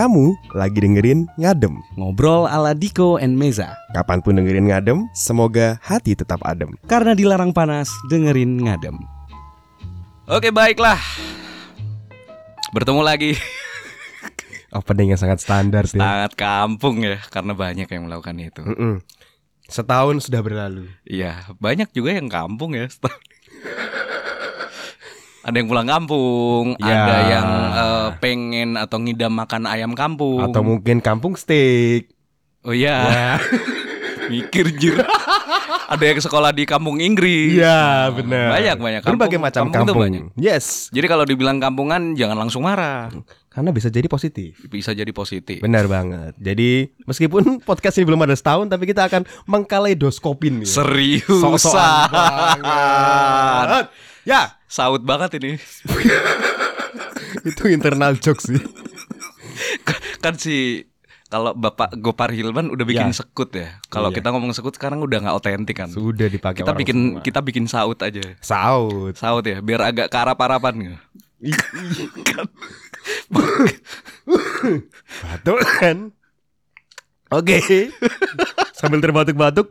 Kamu lagi dengerin Ngadem. Ngobrol ala Diko and Meza. Kapan pun dengerin Ngadem, semoga hati tetap adem. Karena dilarang panas, dengerin ngadem. Oke baiklah. Bertemu lagi Opening yang sangat standar ya. sangat kampung ya karena banyak yang melakukan itu. Mm-mm. Setahun sudah berlalu. Iya, banyak juga yang kampung ya. ada yang pulang kampung, Ya. ada yang pengen atau ngidam makan ayam kampung. Atau mungkin kampung steak. Oh iya. Mikir jir. ada yang sekolah di kampung Inggris. Iya, benar. Banyak banyak Berbagai macam kampung kampung. banyak. Yes. Jadi kalau dibilang kampungan jangan langsung marah. Karena bisa jadi positif. Bisa jadi positif. Benar banget. Jadi meskipun podcast ini belum ada setahun, tapi kita akan mengkaleidoskopin. ya. Seriusan banget. Ya, Saut banget ini. Itu internal jokes sih. kan si kalau Bapak Gopar Hilman udah bikin Ya. sekut ya. Kalau Iya. kita ngomong sekut sekarang udah nggak otentik kan. Sudah dipakai Kita bikin semua. kita bikin saut aja. saut. Saut ya, biar agak karap-harapan gitu. Ih, ih. Batuk kan? Oke. Sambil terbatuk-batuk.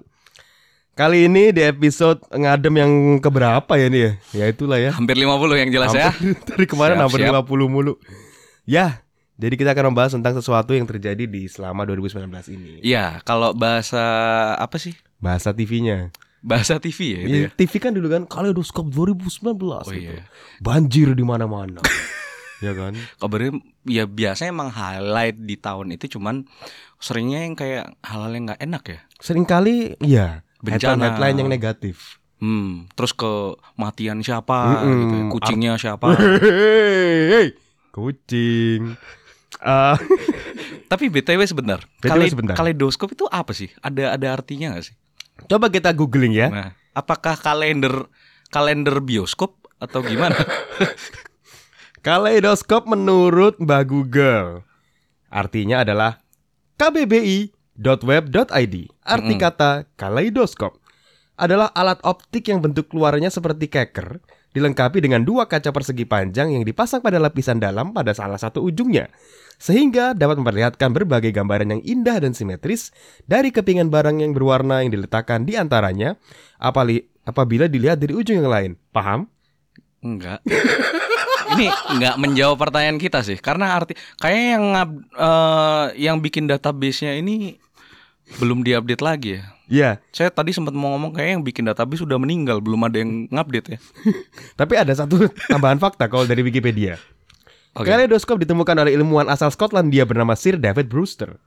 Kali ini di episode ngadem yang keberapa ya nih ya? Ya itulah ya. Hampir 50 yang jelas ya. Hampir- Dari kemarin Siap, hampir siap. 50 mulu. Ya, jadi kita akan membahas tentang sesuatu yang terjadi di selama 2019 ini. Iya, kalau bahasa apa sih? Bahasa TV-nya. Bahasa TV ya itu ya. TV kan dulu kan Kaleidoskop 2019 Oh gitu. iya. Banjir di mana-mana. ya kan? Kabarnya ya biasanya emang highlight di tahun itu cuman seringnya yang kayak hal-hal yang nggak enak ya. Seringkali iya, Bencana. headline-headline yang negatif. Hmm, terus kematian siapa Mm-mm. gitu, ya. kucingnya siapa. Hei, kucing. Eh, Tapi BTW sebentar. BTW Kale- sebentar. Kaleidoskop itu apa sih? Ada ada artinya nggak sih? coba kita googling ya. Nah, apakah kalender kalender bioskop atau gimana? Kaleidoskop menurut Mbak Google artinya adalah kbbi.web.id. Arti Mm-mm. kata kaleidoskop adalah alat optik yang bentuk luarnya seperti keker, dilengkapi dengan dua kaca persegi panjang yang dipasang pada lapisan dalam pada salah satu ujungnya, sehingga dapat memperlihatkan berbagai gambaran yang indah dan simetris dari kepingan barang yang berwarna yang diletakkan di antaranya, apali- apabila dilihat dari ujung yang lain. Paham? Enggak. Ini enggak menjawab pertanyaan kita sih, karena arti kayaknya yang eh, yang bikin database-nya ini belum diupdate lagi ya. Iya, Saya tadi sempat mau ngomong kayak yang bikin database sudah meninggal, belum ada yang ngupdate ya. Tapi ada satu tambahan fakta kalau dari Wikipedia. Oke. Kaleidoskop ditemukan oleh ilmuwan asal Skotlandia bernama Sir David Brewster.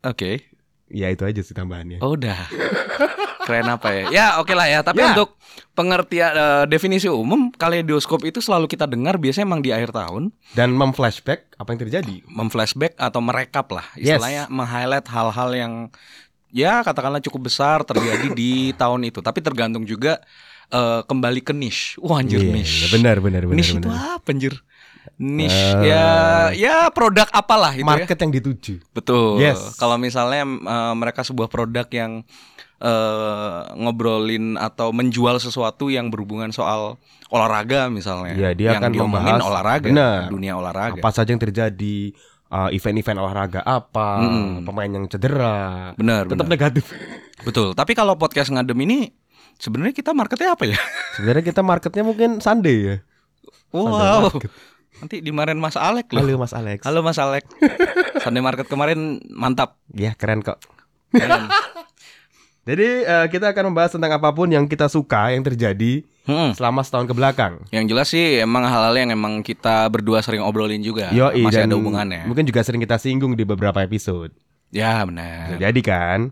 Oke. Ya itu aja sih tambahannya. Oh, udah. Keren apa ya? Ya, oke lah ya. Tapi Ya. untuk pengertian eh, definisi umum, kaleidoskop itu selalu kita dengar biasanya emang di akhir tahun, Dan memflashback apa yang terjadi. memflashback atau merekap lah. Yes. Istilahnya meng-highlight hal-hal yang ya katakanlah cukup besar terjadi di tahun itu. Tapi tergantung juga eh, kembali ke niche. Wah, anjir Iya, niche. benar benar benar. niche itu benar. apa anjir? Niche Eh, ya ya produk apalah itu ya. Market yang dituju. Betul. Yes. Kalau misalnya eh, mereka sebuah produk yang eh, ngobrolin atau menjual sesuatu yang berhubungan soal olahraga misalnya. Iya, dia yang akan membahas- olahraga, benar. dunia olahraga. Apa saja yang terjadi uh, event-event olahraga apa, Mm-mm. pemain yang cedera. Benar, Tetap benar. negatif. Betul. Tapi kalau podcast ngadem ini sebenarnya kita marketnya apa ya? Sebenarnya kita marketnya mungkin Sunday ya. Wow. Nanti dimarahin Mas Alek loh. Halo Mas Alex. Halo Mas Alek. Sunday Market kemarin mantap. Ya keren kok. Keren. Jadi uh, kita akan membahas tentang apa pun yang kita suka yang terjadi Hmm. selama setahun ke belakang. Yang jelas sih emang hal-hal yang emang kita berdua sering obrolin juga. Yoi, Masih ada hubungannya. Mungkin juga sering kita singgung di beberapa episode. Ya benar. Jadi kan.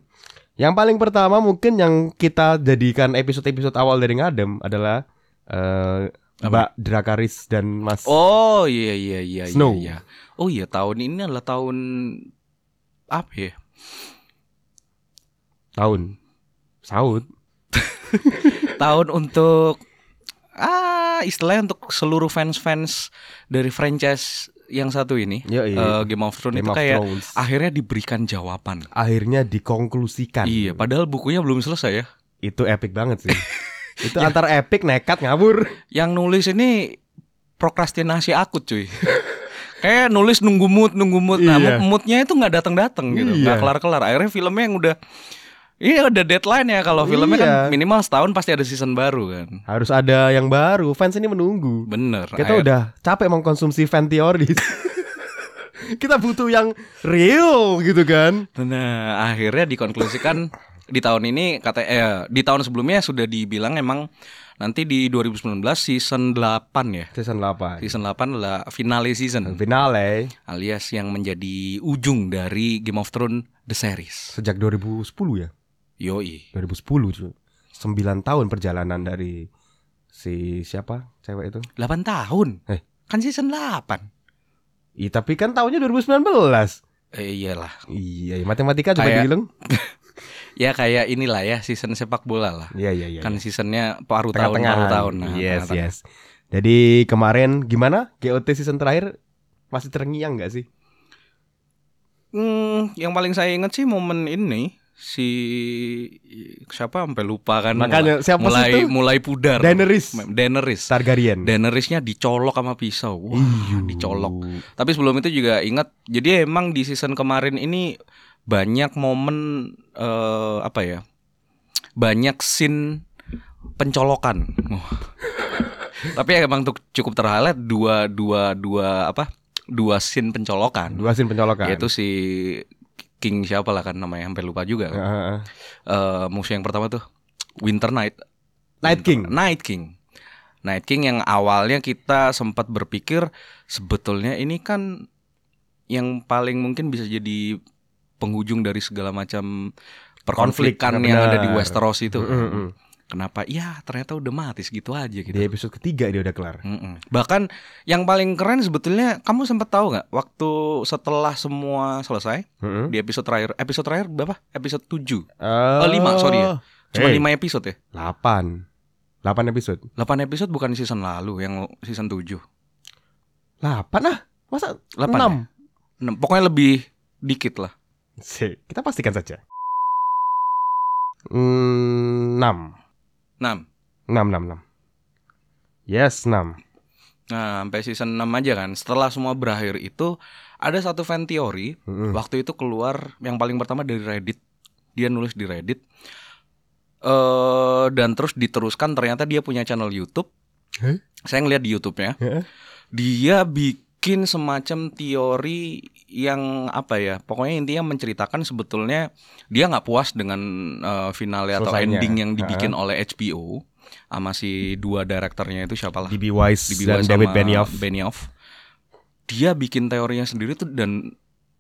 Yang paling pertama mungkin yang kita jadikan episode-episode awal dari Ngadem adalah eh, Mbak Drakaris dan Mas Oh iya iya iya iya, Snow. iya. Oh iya tahun ini adalah tahun apa ya? tahun Saud. tahun untuk ah istilahnya untuk seluruh fans-fans dari franchise yang satu ini Yoi. eh, Game of Thrones Game itu of kayak Thrones. akhirnya diberikan jawaban. Akhirnya dikonklusikan. Iya, padahal bukunya belum selesai ya. Itu epic banget sih. Itu antara epic nekat ngabur. Yang nulis ini prokrastinasi akut cuy. Kayak nulis nunggu mood, nunggu mood. Nah, Iya. moodnya itu nggak datang-datang gitu, Iya. nggak kelar-kelar. Akhirnya filmnya yang udah Iya udah deadline ya kalau filmnya kan Iya. minimal setahun pasti ada season baru kan. Harus ada yang baru. Fans ini menunggu. Bener. Kita udah capek mengkonsumsi fan teori. Kita butuh yang real gitu kan. Nah, akhirnya dikonklusikan di tahun ini kata eh di tahun sebelumnya sudah dibilang emang nanti di 2019 season 8 ya. Season 8. Season 8 adalah finale season Finale alias yang menjadi ujung dari Game of Thrones the series. sejak 2010 ya. Yoi. 2010 cuy. 9 tahun perjalanan dari si siapa cewek itu? 8 tahun. Eh. Kan season 8. Ih, tapi kan tahunnya 2019. Eh, iyalah. Iya, matematika coba Kayak- dibilang. Ya kayak inilah ya season sepak bola lah. Iya, iya, iya. Kan seasonnya paruh tahun paruh tahun. Nah, yes, tengah-tengah. yes. Jadi kemarin gimana GOT season terakhir masih terngiang nggak sih? Hmm, yang paling saya ingat sih momen ini si siapa sampai lupa kan Makanya, mulai, siapa mulai itu? mulai pudar Daenerys Daenerys Targaryen. Daenerysnya dicolok sama pisau wah dicolok tapi sebelum itu juga ingat jadi emang di season kemarin ini banyak momen eh, apa ya banyak scene pencolokan tapi emang tuh cukup terhighlight dua dua dua apa dua scene pencolokan Dua scene pencolokan. yaitu si King siapa lah kan namanya sampai lupa juga kan. Heeh. Eh, musuh yang pertama tuh Winter Night Night King. Night King Night King yang awalnya kita sempat berpikir sebetulnya ini kan yang paling mungkin bisa jadi penghujung dari segala macam perkonflikan Konflik, yang ada di. Westeros itu. Mm, mm. Kenapa? Ya ternyata udah mati segitu aja gitu. Di episode ketiga dia udah kelar. Mm-mm. Bahkan yang paling keren sebetulnya kamu sempat tahu nggak waktu setelah semua selesai Heeh. di episode terakhir episode terakhir berapa? Episode 7 Oh, lima, sorry ya. Cuma Hey. 5 episode ya 8 8 episode 8 episode bukan season lalu yang season 7 8 ah Masa 8 6 ya? 6. Pokoknya lebih dikit lah Sih, Kita pastikan saja. Hmm, 6 6 6 6 6 Yes 6 Nah sampai season 6 aja kan. Setelah semua berakhir itu Ada satu fan teori Heeh. Waktu itu keluar yang paling pertama dari Reddit. Dia nulis di Reddit. Eh Dan terus diteruskan ternyata dia punya channel Youtube. Hah? Saya ngeliat di Youtube-nya. Heeh. dia bikin semacam teori yang apa ya pokoknya intinya menceritakan sebetulnya dia nggak puas dengan eh, finale atau Selesainya. ending yang dibikin oleh HBO sama si dua direkturnya itu siapa lah DB Wise DB dan Wise David Benioff Benioff. dia bikin teorinya sendiri tuh dan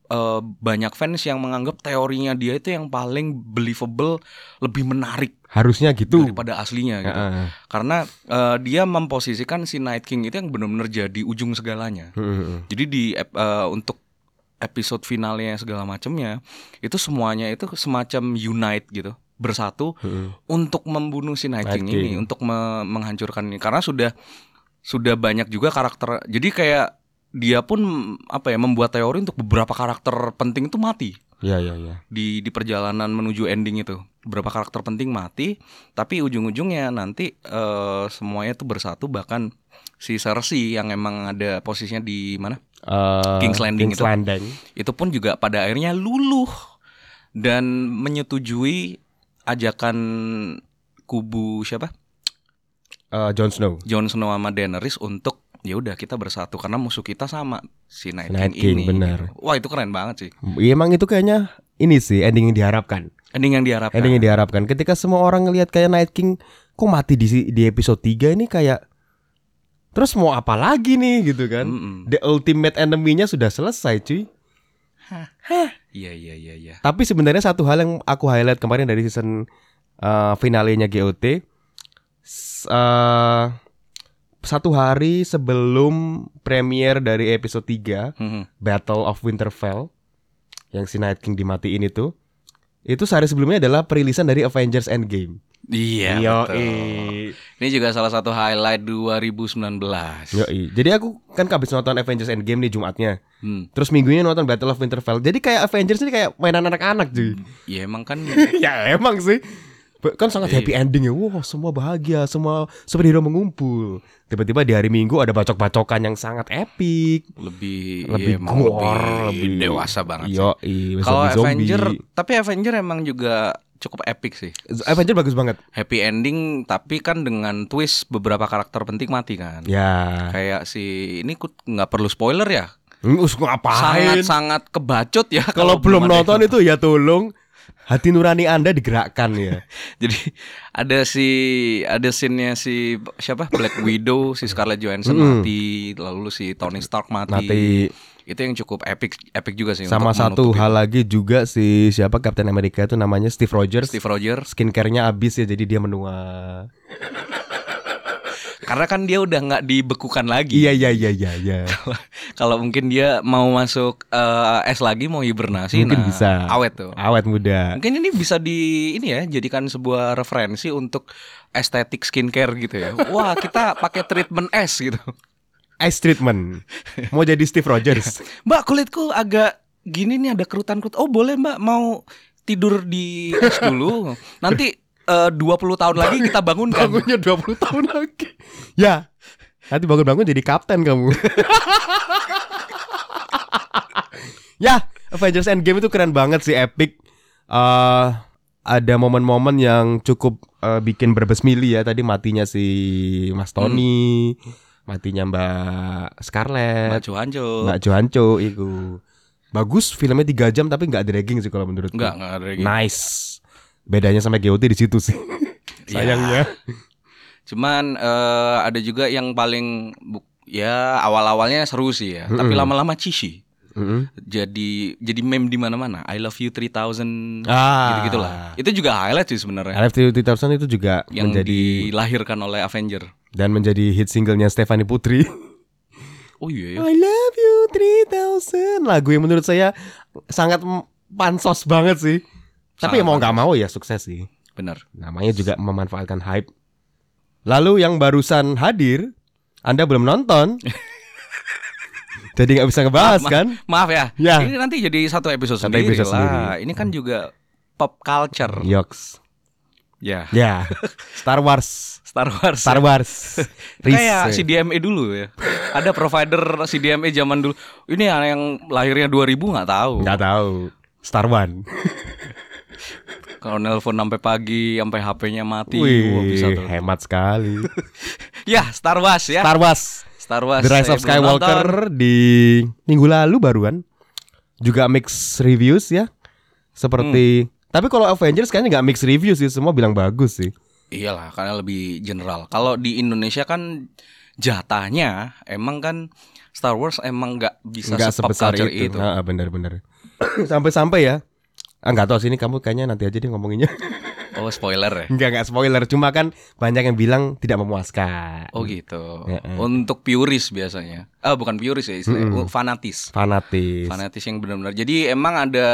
eh, banyak fans yang menganggap teorinya dia itu yang paling believable lebih menarik Harusnya gitu daripada aslinya gitu Heeh. karena eh, dia memposisikan si Night King itu yang benar-benar jadi ujung segalanya Heeh. jadi di eh, untuk episode finalnya segala macamnya itu semuanya itu semacam unite gitu bersatu Heeh. untuk membunuh si Night Night King, King. ini untuk me- menghancurkan ini karena sudah sudah banyak juga karakter jadi kayak dia pun apa ya membuat teori untuk beberapa karakter penting itu mati. Iya iya iya. Di di perjalanan menuju ending itu. Beberapa karakter penting mati tapi ujung-ujungnya nanti eh, semuanya itu bersatu bahkan si Cersei yang emang ada posisinya di mana? Eh, King's Landing King's itu. Landing. itu pun juga pada akhirnya luluh dan menyetujui ajakan kubu siapa? Eh, Jon Snow. Jon Snow sama Daenerys untuk ya udah kita bersatu karena musuh kita sama si Night, Night King, King, ini. benar. Wah itu keren banget sih. Iya, Emang itu kayaknya ini sih ending yang diharapkan Ending yang diharapkan. Ending yang diharapkan Ketika semua orang ngelihat kayak Night King Kok mati di, di episode 3 ini kayak Terus mau apa lagi nih gitu kan Mm-mm. The ultimate enemy-nya sudah selesai cuy Iya iya iya iya. Tapi sebenarnya satu hal yang aku highlight kemarin dari season uh, finalenya GOT uh, Satu hari sebelum premiere dari episode 3 Mhm. Battle of Winterfell Yang si Night King dimatiin itu Itu sehari sebelumnya adalah perilisan dari Avengers Endgame Iya betul. Ini juga salah satu highlight 2019. Yoi. Jadi aku kan habis nonton Avengers Endgame nih Jumatnya Hmm. Terus minggunya nonton Battle of Winterfell Jadi kayak Avengers ini kayak mainan anak-anak cuy Ya emang kan Ya emang sih Kan sangat Iya. happy ending ya. Wah, semua bahagia, semua superhero mengumpul. Tiba-tiba di hari Minggu ada bacok-bacokan yang sangat epic. lebih Lebih iya, gore, lebih lebih- dewasa banget sih. Yo, Kalau Avenger, tapi Avenger emang juga cukup epic sih. Avenger bagus banget. Happy ending tapi kan dengan twist beberapa karakter penting mati kan. Ya. Kayak si ini nggak perlu spoiler ya. Us ngapain? Sangat-sangat kebacut ya Kalau belum nonton itu ya tolong hati nurani Anda digerakkan ya. Jadi ada si ada scene-nya si siapa Black Widow, si Scarlett Johansson Mm-mm. mati, lalu si Tony Stark mati. Mati. Itu yang cukup epic epic juga sih. Sama satu hal lagi juga si siapa Captain America itu namanya Steve Rogers. Steve Rogers Skincare-nya habis ya jadi dia menua. karena kan dia udah nggak dibekukan lagi. Iya iya iya iya iya. Kalau mungkin dia mau masuk eh, es lagi mau hibernasi Mungkin nah, bisa. awet tuh. Awet muda. Mungkin ini bisa di ini ya jadikan sebuah referensi untuk estetik skincare gitu ya. Wah, kita pakai treatment es gitu. Ice treatment. Mau jadi Steve Rogers. Mbak, kulitku agak gini nih ada kerutan-kerutan. Oh, boleh Mbak mau tidur di es dulu. Nanti eh, 20 tahun lagi kita bangunkan. Bangunnya 20 tahun lagi. Ya. Nanti bangun-bangun jadi kapten kamu. ya, Avengers Endgame itu keren banget sih, epic. eh ada momen-momen yang cukup eh, bikin berbes mili ya. Tadi matinya si Mas Tony, matinya Mbak Scarlett, Mbak Johanjo. Mbak Johanco itu. Bagus filmnya 3 jam tapi nggak dragging sih kalau menurutku. Enggak, enggak ada lagi. Nice. Bedanya sama GOT di situ sih. Sayangnya. Cuman eh, ada juga yang paling ya awal-awalnya seru sih ya, tapi Mm-mm. lama-lama cheesy. Mm-mm. Jadi jadi meme di mana-mana. I love you 3000 Ah. gitu-gitulah. Itu juga highlight sih sebenarnya LFT 3000 itu juga yang menjadi dilahirkan oleh Avenger. dan menjadi hit singlenya Stefani Putri. Oh iya ya. I love you 3000 lagu yang menurut saya sangat pansos banget sih. Tapi ya mau nggak mau ya sukses sih. Benar. Namanya juga memanfaatkan hype. Lalu yang barusan hadir, Anda belum nonton. Jadi nggak bisa ngebahas Maaf, kan? Maaf ya. Ya. Ini nanti jadi satu episode Satu sendiri episode lah. sendiri. Ini kan juga pop culture. Yoks. Ya. Ya. Star Wars. Star Wars. Star Wars. Kayak. CDMA dulu ya. Ada provider CDMA zaman dulu. Ini yang lahirnya 2000 nggak tahu. Nggak tahu. Star One. Kalau nelpon sampai pagi, sampai HP-nya mati, Wih, bisa tuh. hemat sekali. Ya, Star Wars ya. Star Wars. Star Wars. The Rise of belum nonton. Skywalker di minggu lalu baruan. Juga mix reviews ya. Seperti Hmm. tapi kalau Avengers kayaknya nggak mix review sih, semua bilang bagus sih. Iyalah, karena lebih general. Kalau di Indonesia kan jatahnya emang kan Star Wars emang nggak bisa Nggak sebesar itu. itu. Benar-benar. Sampai-sampai ya. Ah, nggak tahu sini kamu kayaknya nanti aja deh ngomonginnya. Oh, spoiler ya. Enggak enggak spoiler, cuma kan banyak yang bilang tidak memuaskan. Oh gitu. Ya, eh. Untuk puris biasanya. Ah bukan puris ya istilahnya, Mm-mm. fanatis. Fanatis. Fanatis yang benar-benar. Jadi emang ada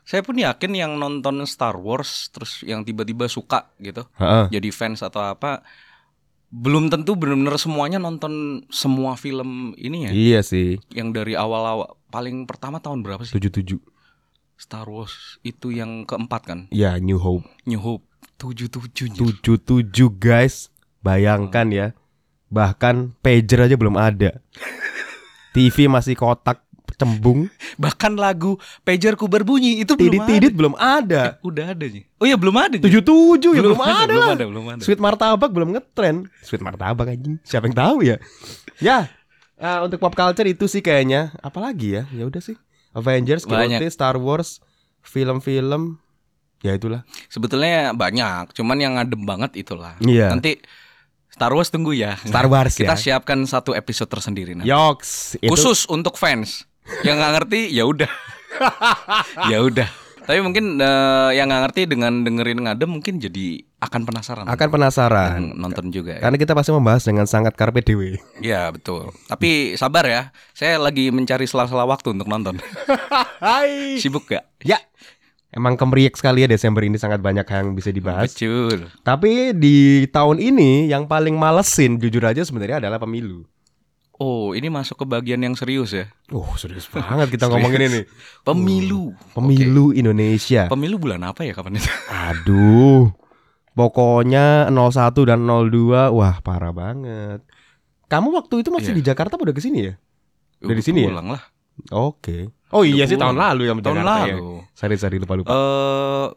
saya pun yakin yang nonton Star Wars terus yang tiba-tiba suka gitu, Heeh. jadi fans atau apa belum tentu benar-benar semuanya nonton semua film ini ya. Iya sih. Yang dari awal-awal paling pertama tahun berapa sih? 77. Star Wars itu yang keempat kan? Ya, New Hope. New Hope 77 -nya. 77 guys. Bayangkan ya. Bahkan pager aja belum ada. TV masih kotak cembung, Bahkan lagu pagerku berbunyi itu belum ada. tidit-tidit belum ada. Udah ada nih. Oh iya belum ada. Ji. 77 ya belum, ada, belum lah. ada, belum ada. Sweet martabak belum ngetren. Sweet martabak anjing. Siapa yang tahu ya? Ya. ah, untuk pop culture itu sih kayaknya. Apalagi ya? Ya udah sih. Avengers, Banyak. GOT, Star Wars, film-film. Ya itulah. Sebetulnya banyak, cuman yang ngadem banget itulah. Iya. Nanti Star Wars tunggu ya. Star Wars Kita ya. siapkan satu episode tersendiri nanti. Yoks. Itu Khusus untuk fans. Yang nggak ngerti ya udah. ya udah. Tapi mungkin eh, yang nggak ngerti dengan dengerin ngadem mungkin jadi akan penasaran. akan penasaran. Dan nonton juga ya. Karena kita pasti membahas dengan sangat karpe dewe. Iya betul. Tapi sabar ya. Saya lagi mencari sela-sela waktu untuk nonton. Hai. Sibuk gak? Ya. Emang kemeriak sekali ya Desember ini sangat banyak yang bisa dibahas. Oh, ini masuk ke bagian yang serius ya. Oh, serius banget kita ngomongin ini. Pemilu. Pemilu Indonesia. Pemilu bulan apa ya kapan itu? Aduh. Pokoknya 01 dan 02 wah parah banget. Kamu waktu itu masih Iya. di Jakarta udah ke sini ya? Udah di sini ya? Pulang lah. Oke. Oh iya Udah sih tahun pulang. lalu ya Tahun Jakarta ya. lalu. Sorry sorry lupa lupa. Eh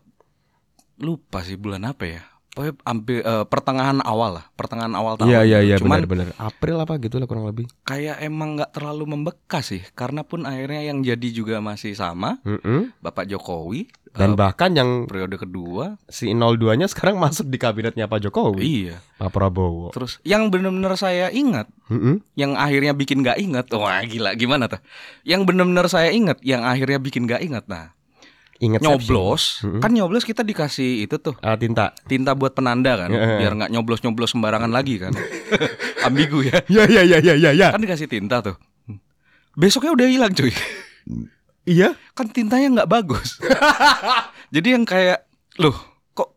lupa sih bulan apa ya? Pokoknya hampir eh, pertengahan awal lah, pertengahan awal tahun. Iya iya iya Cuman benar benar. April apa gitu lah kurang lebih. kayak emang nggak terlalu membekas sih, karena pun akhirnya yang jadi juga masih sama, Mm-mm. Bapak Jokowi. Dan eh, bahkan yang periode kedua, si 02-nya sekarang masuk di kabinetnya Pak Jokowi, iya. Pak Prabowo. Terus yang benar-benar saya ingat, Mm-mm. yang akhirnya bikin nggak ingat, wah gila gimana tuh? Yang benar-benar saya ingat, yang akhirnya bikin nggak ingat, nah Ingat nyoblos, Mm-mm. kan nyoblos kita dikasih itu tuh Ah, tinta. tinta buat penanda kan, Iya. biar nggak nyoblos-nyoblos sembarangan lagi kan, ambigu ya. Ya ya ya ya ya ya. kan dikasih tinta tuh besoknya udah hilang cuy Iya. kan tintanya nggak bagus jadi yang kayak loh kok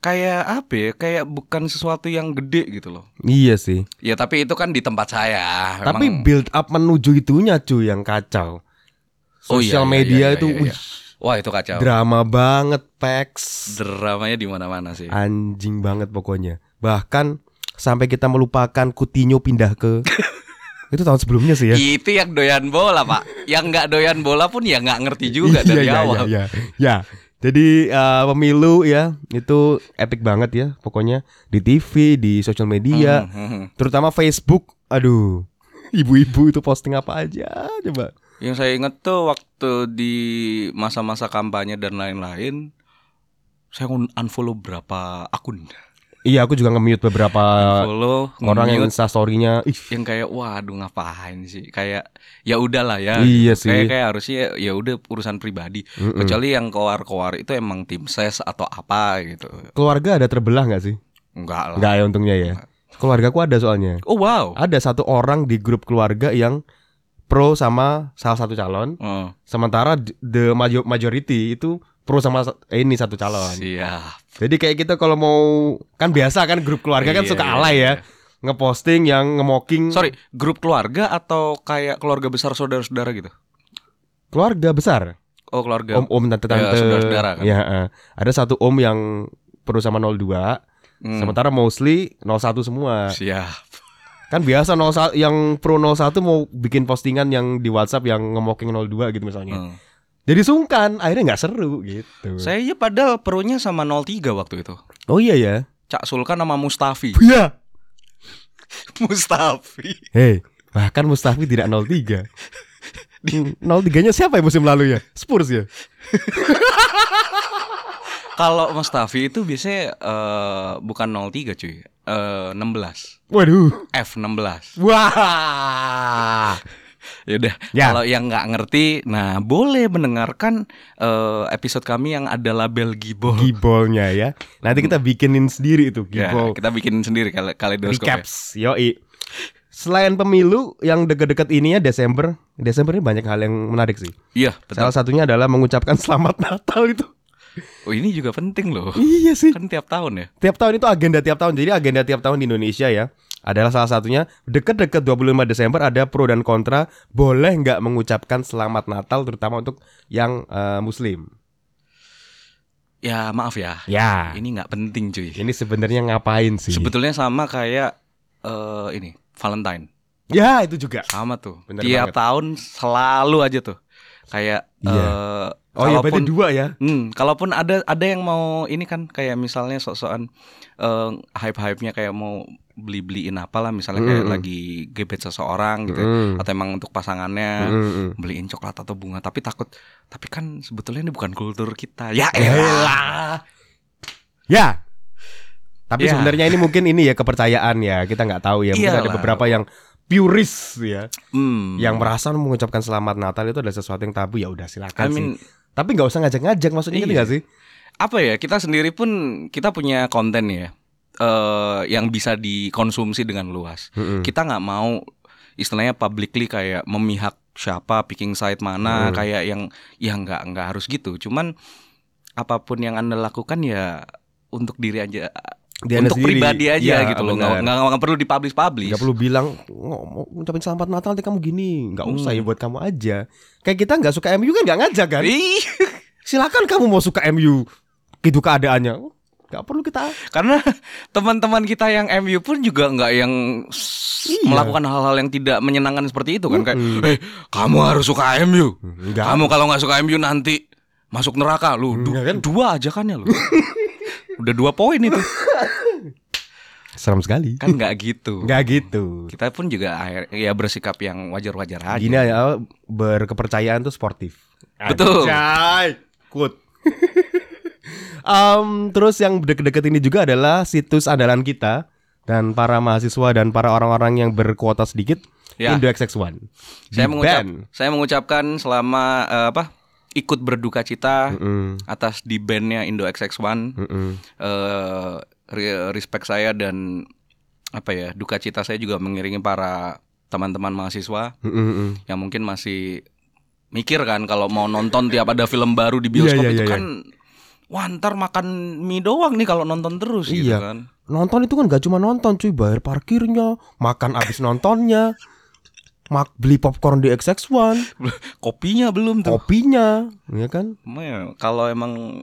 kayak apa ya kayak bukan sesuatu yang gede gitu loh Iya sih. ya tapi itu kan di tempat saya Tapi Emang- build up menuju itunya cuy yang kacau. Oh, iya, Sosial iya, media iya, iya, itu iya, wih, wah itu kacau drama banget, Pex. dramanya di mana-mana sih Anjing banget pokoknya. Bahkan sampai kita melupakan Coutinho pindah ke itu tahun sebelumnya sih ya. itu yang doyan bola pak yang nggak doyan bola pun ya nggak ngerti juga dari iya, awal Iya, iya, ya. Jadi eh, pemilu ya itu epic banget ya pokoknya di TV, di sosial media, Hmm, hmm, hmm. terutama Facebook. Aduh, ibu-ibu itu posting apa aja coba. Yang saya ingat tuh waktu di masa-masa kampanye dan lain-lain, saya un- unfollow berapa akun. Iya, aku juga nge-mute beberapa Unfollow, orang yang nge-mute, insta story-nya. Ih, yang kayak waduh ngapain sih? Kayak ya udahlah ya. Iya sih. Kayak kayak harusnya ya udah urusan pribadi. Mm-mm. Kecuali yang koar-koar itu emang tim ses atau apa gitu. keluarga ada terbelah nggak sih? Enggak lah. Nggak ya untungnya ya. Keluargaku ada soalnya. Oh wow. Ada satu orang di grup keluarga yang pro sama salah satu calon, Oh, sementara the majo- majority itu pro sama sa- ini satu calon. siap. Jadi kayak kita kalau mau kan biasa kan grup keluarga kan Iya, suka iya, alay iya. ya. Ngeposting yang ngemoking Sorry, grup keluarga atau kayak keluarga besar saudara-saudara gitu? keluarga besar. Oh, keluarga. Om-om tante-tante. Ya, saudara-saudara kan. Ya, eh. ada satu om yang pro sama 02, Hmm, sementara mostly 01 semua. siap. Kan biasa 01 yang pro 01 mau bikin postingan yang di WhatsApp yang ngemoking 02 gitu misalnya. Hmm. Jadi sungkan, akhirnya nggak seru gitu. Saya ya padahal pronya sama 03 waktu itu. Oh iya ya. Cak Sulkan sama Mustafi. Iya. Mustafi. Hei, bahkan Mustafi tidak 03. Hmm, 03-nya siapa ya musim lalu ya? Spurs ya? Kalau Mustafi itu biasanya eh, bukan 03 cuy. Eh 16. Waduh. F16. Wah. Yaudah, Ya. kalau yang nggak ngerti, nah boleh mendengarkan eh, episode kami yang ada label Gibol. Gibolnya ya. Nanti kita bikinin sendiri itu Ya, gibol. kita bikin sendiri kali kaleidoskop. ya. Recaps. Yoi. Selain pemilu yang deket-deket ini ya Desember, Desember ini banyak hal yang menarik sih. Iya, betul. Salah satunya adalah mengucapkan selamat Natal itu. Oh, ini juga penting loh. Iya sih. Kan tiap tahun ya. Tiap tahun itu agenda tiap tahun. Jadi agenda tiap tahun di Indonesia ya adalah salah satunya deket-deket 25 Desember ada pro dan kontra boleh nggak mengucapkan selamat Natal terutama untuk yang eh, Muslim. Ya, maaf ya. Ya. Ini nggak penting cuy. Ini sebenarnya ngapain sih? Sebetulnya sama kayak eh ini Valentine. Ya itu juga. Sama tuh. Bener Tiap banget. tahun selalu aja tuh. Kayak Iya. eh Oh iya berarti dua ya. Hmm, kalaupun ada ada yang mau ini kan kayak misalnya sok-sokan eh, hype-hype-nya kayak mau beli-beliin apa lah misalnya kayak Mm-mm. lagi gebet seseorang gitu. Mm. atau emang untuk pasangannya Mm, beliin coklat atau bunga tapi takut tapi kan sebetulnya ini bukan kultur kita. Ya Ya elah. Ya. Tapi Ya. sebenarnya ini mungkin ini ya kepercayaan ya kita nggak tahu ya. Mungkin ada Iyalah. beberapa yang purist ya, Hmm. yang merasa mengucapkan selamat Natal itu adalah sesuatu yang tabu ya udah I silakan sih. Tapi nggak usah ngajak-ngajak maksudnya gitu Iya. nggak sih? apa ya kita sendiri pun kita punya konten ya eh yang bisa dikonsumsi dengan luas. Mm-mm. Kita nggak mau istilahnya publicly kayak memihak siapa picking side mana Hmm. kayak yang ya nggak nggak harus gitu. Cuman apa pun yang anda lakukan ya untuk diri aja Dia untuk sendiri. pribadi aja Iya, gitu loh nggak nggak nggak perlu dipublish publish Gak perlu bilang "Oh, mau ngucapin selamat Natal nanti kamu gini. Nggak usah Hmm. ya buat kamu aja. Kayak kita nggak suka MU kan nggak ngajak kan? Silakan kamu mau suka MU Gitu keadaannya. Gak perlu kita karena teman-teman kita yang MU pun juga nggak yang Iya. melakukan hal-hal yang tidak menyenangkan seperti itu kan kayak Mm-mm. eh kamu harus suka MU Enggak kamu kalau nggak suka MU nanti masuk neraka. Lu Du- kan? dua ajakannya lu udah dua poin itu Serem sekali kan nggak gitu Nggak gitu kita pun juga akhir ya bersikap yang wajar-wajar aja Gini ya berkepercayaan tuh sportif Betul. Anjay. Quote. Em, terus yang deket-deket ini juga adalah situs andalan kita dan para mahasiswa dan para orang-orang yang berkuota sedikit Ya. Indo XX1. saya mengucap saya mengucapkan selama eh, apa ikut berduka cita Mm-mm, atas di bandnya Indo XX1 mm-mm. eh re- respect saya dan apa ya duka cita saya juga mengiringi para teman-teman mahasiswa Mm-mm, mm-mm. yang mungkin masih mikir kan kalau mau nonton tiap ada film baru di bioskop Iya, iya, itu iya, kan wah ntar makan mie doang nih kalau nonton terus gitu Iya. kan Nonton itu kan gak cuma nonton cuy, bayar parkirnya, makan abis nontonnya, mak beli popcorn di XX1, kopinya belum tuh kopinya, ya kan? Emang Kalau emang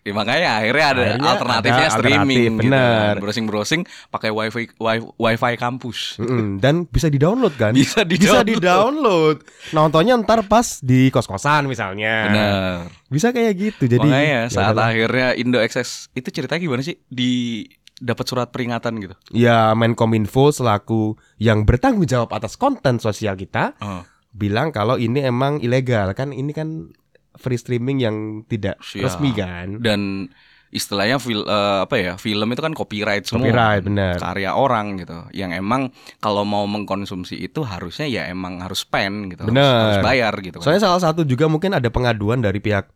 ya makanya akhirnya ada Akhirnya alternatifnya ada streaming alternatif, gitu bener. kan. Browsing-browsing pakai wifi wifi, wifi kampus. Mm-mm, Dan bisa di-download kan? Bisa Bisa di-download. di-download. Nontonnya ntar pas di kos-kosan misalnya. Benar. Bisa kayak gitu. Jadi Makanya ya saat akhirnya Indo XS itu ceritanya gimana sih? Di dapat surat peringatan gitu. ya Menkominfo selaku yang bertanggung jawab atas konten sosial kita Oh. bilang kalau ini emang ilegal kan ini kan free streaming yang tidak Siap. resmi kan. Dan istilahnya fil, eh, apa ya? Film itu kan copyright semua. Copyright benar. Karya orang gitu. Yang emang kalau mau mengkonsumsi itu harusnya ya emang harus spend gitu. Harus- Bener. Harus, bayar gitu kan. Soalnya salah satu juga mungkin ada pengaduan dari pihak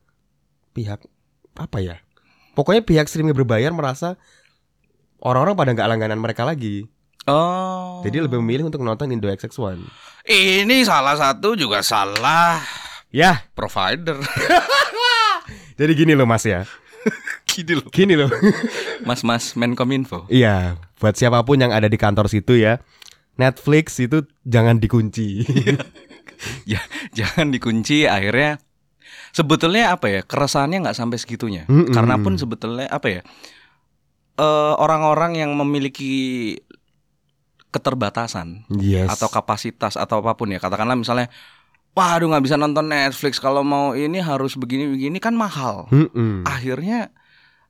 pihak apa ya? Pokoknya pihak streaming berbayar merasa orang-orang pada nggak langganan mereka lagi. Oh. Jadi lebih memilih untuk nonton Indo XX1. Ini salah satu juga salah Ya, provider. jadi gini loh Mas ya. Gini loh. Gini loh. Mas-mas Menkominfo. Iya, buat siapa pun yang ada di kantor situ ya. Netflix itu jangan dikunci. ya, jangan dikunci akhirnya sebetulnya apa ya keresahannya nggak sampai segitunya Mm-mm. karena pun sebetulnya apa ya eh, orang-orang yang memiliki keterbatasan yes. atau kapasitas atau apa pun ya katakanlah misalnya waduh nggak bisa nonton Netflix kalau mau ini harus begini-begini kan mahal Mm-mm. akhirnya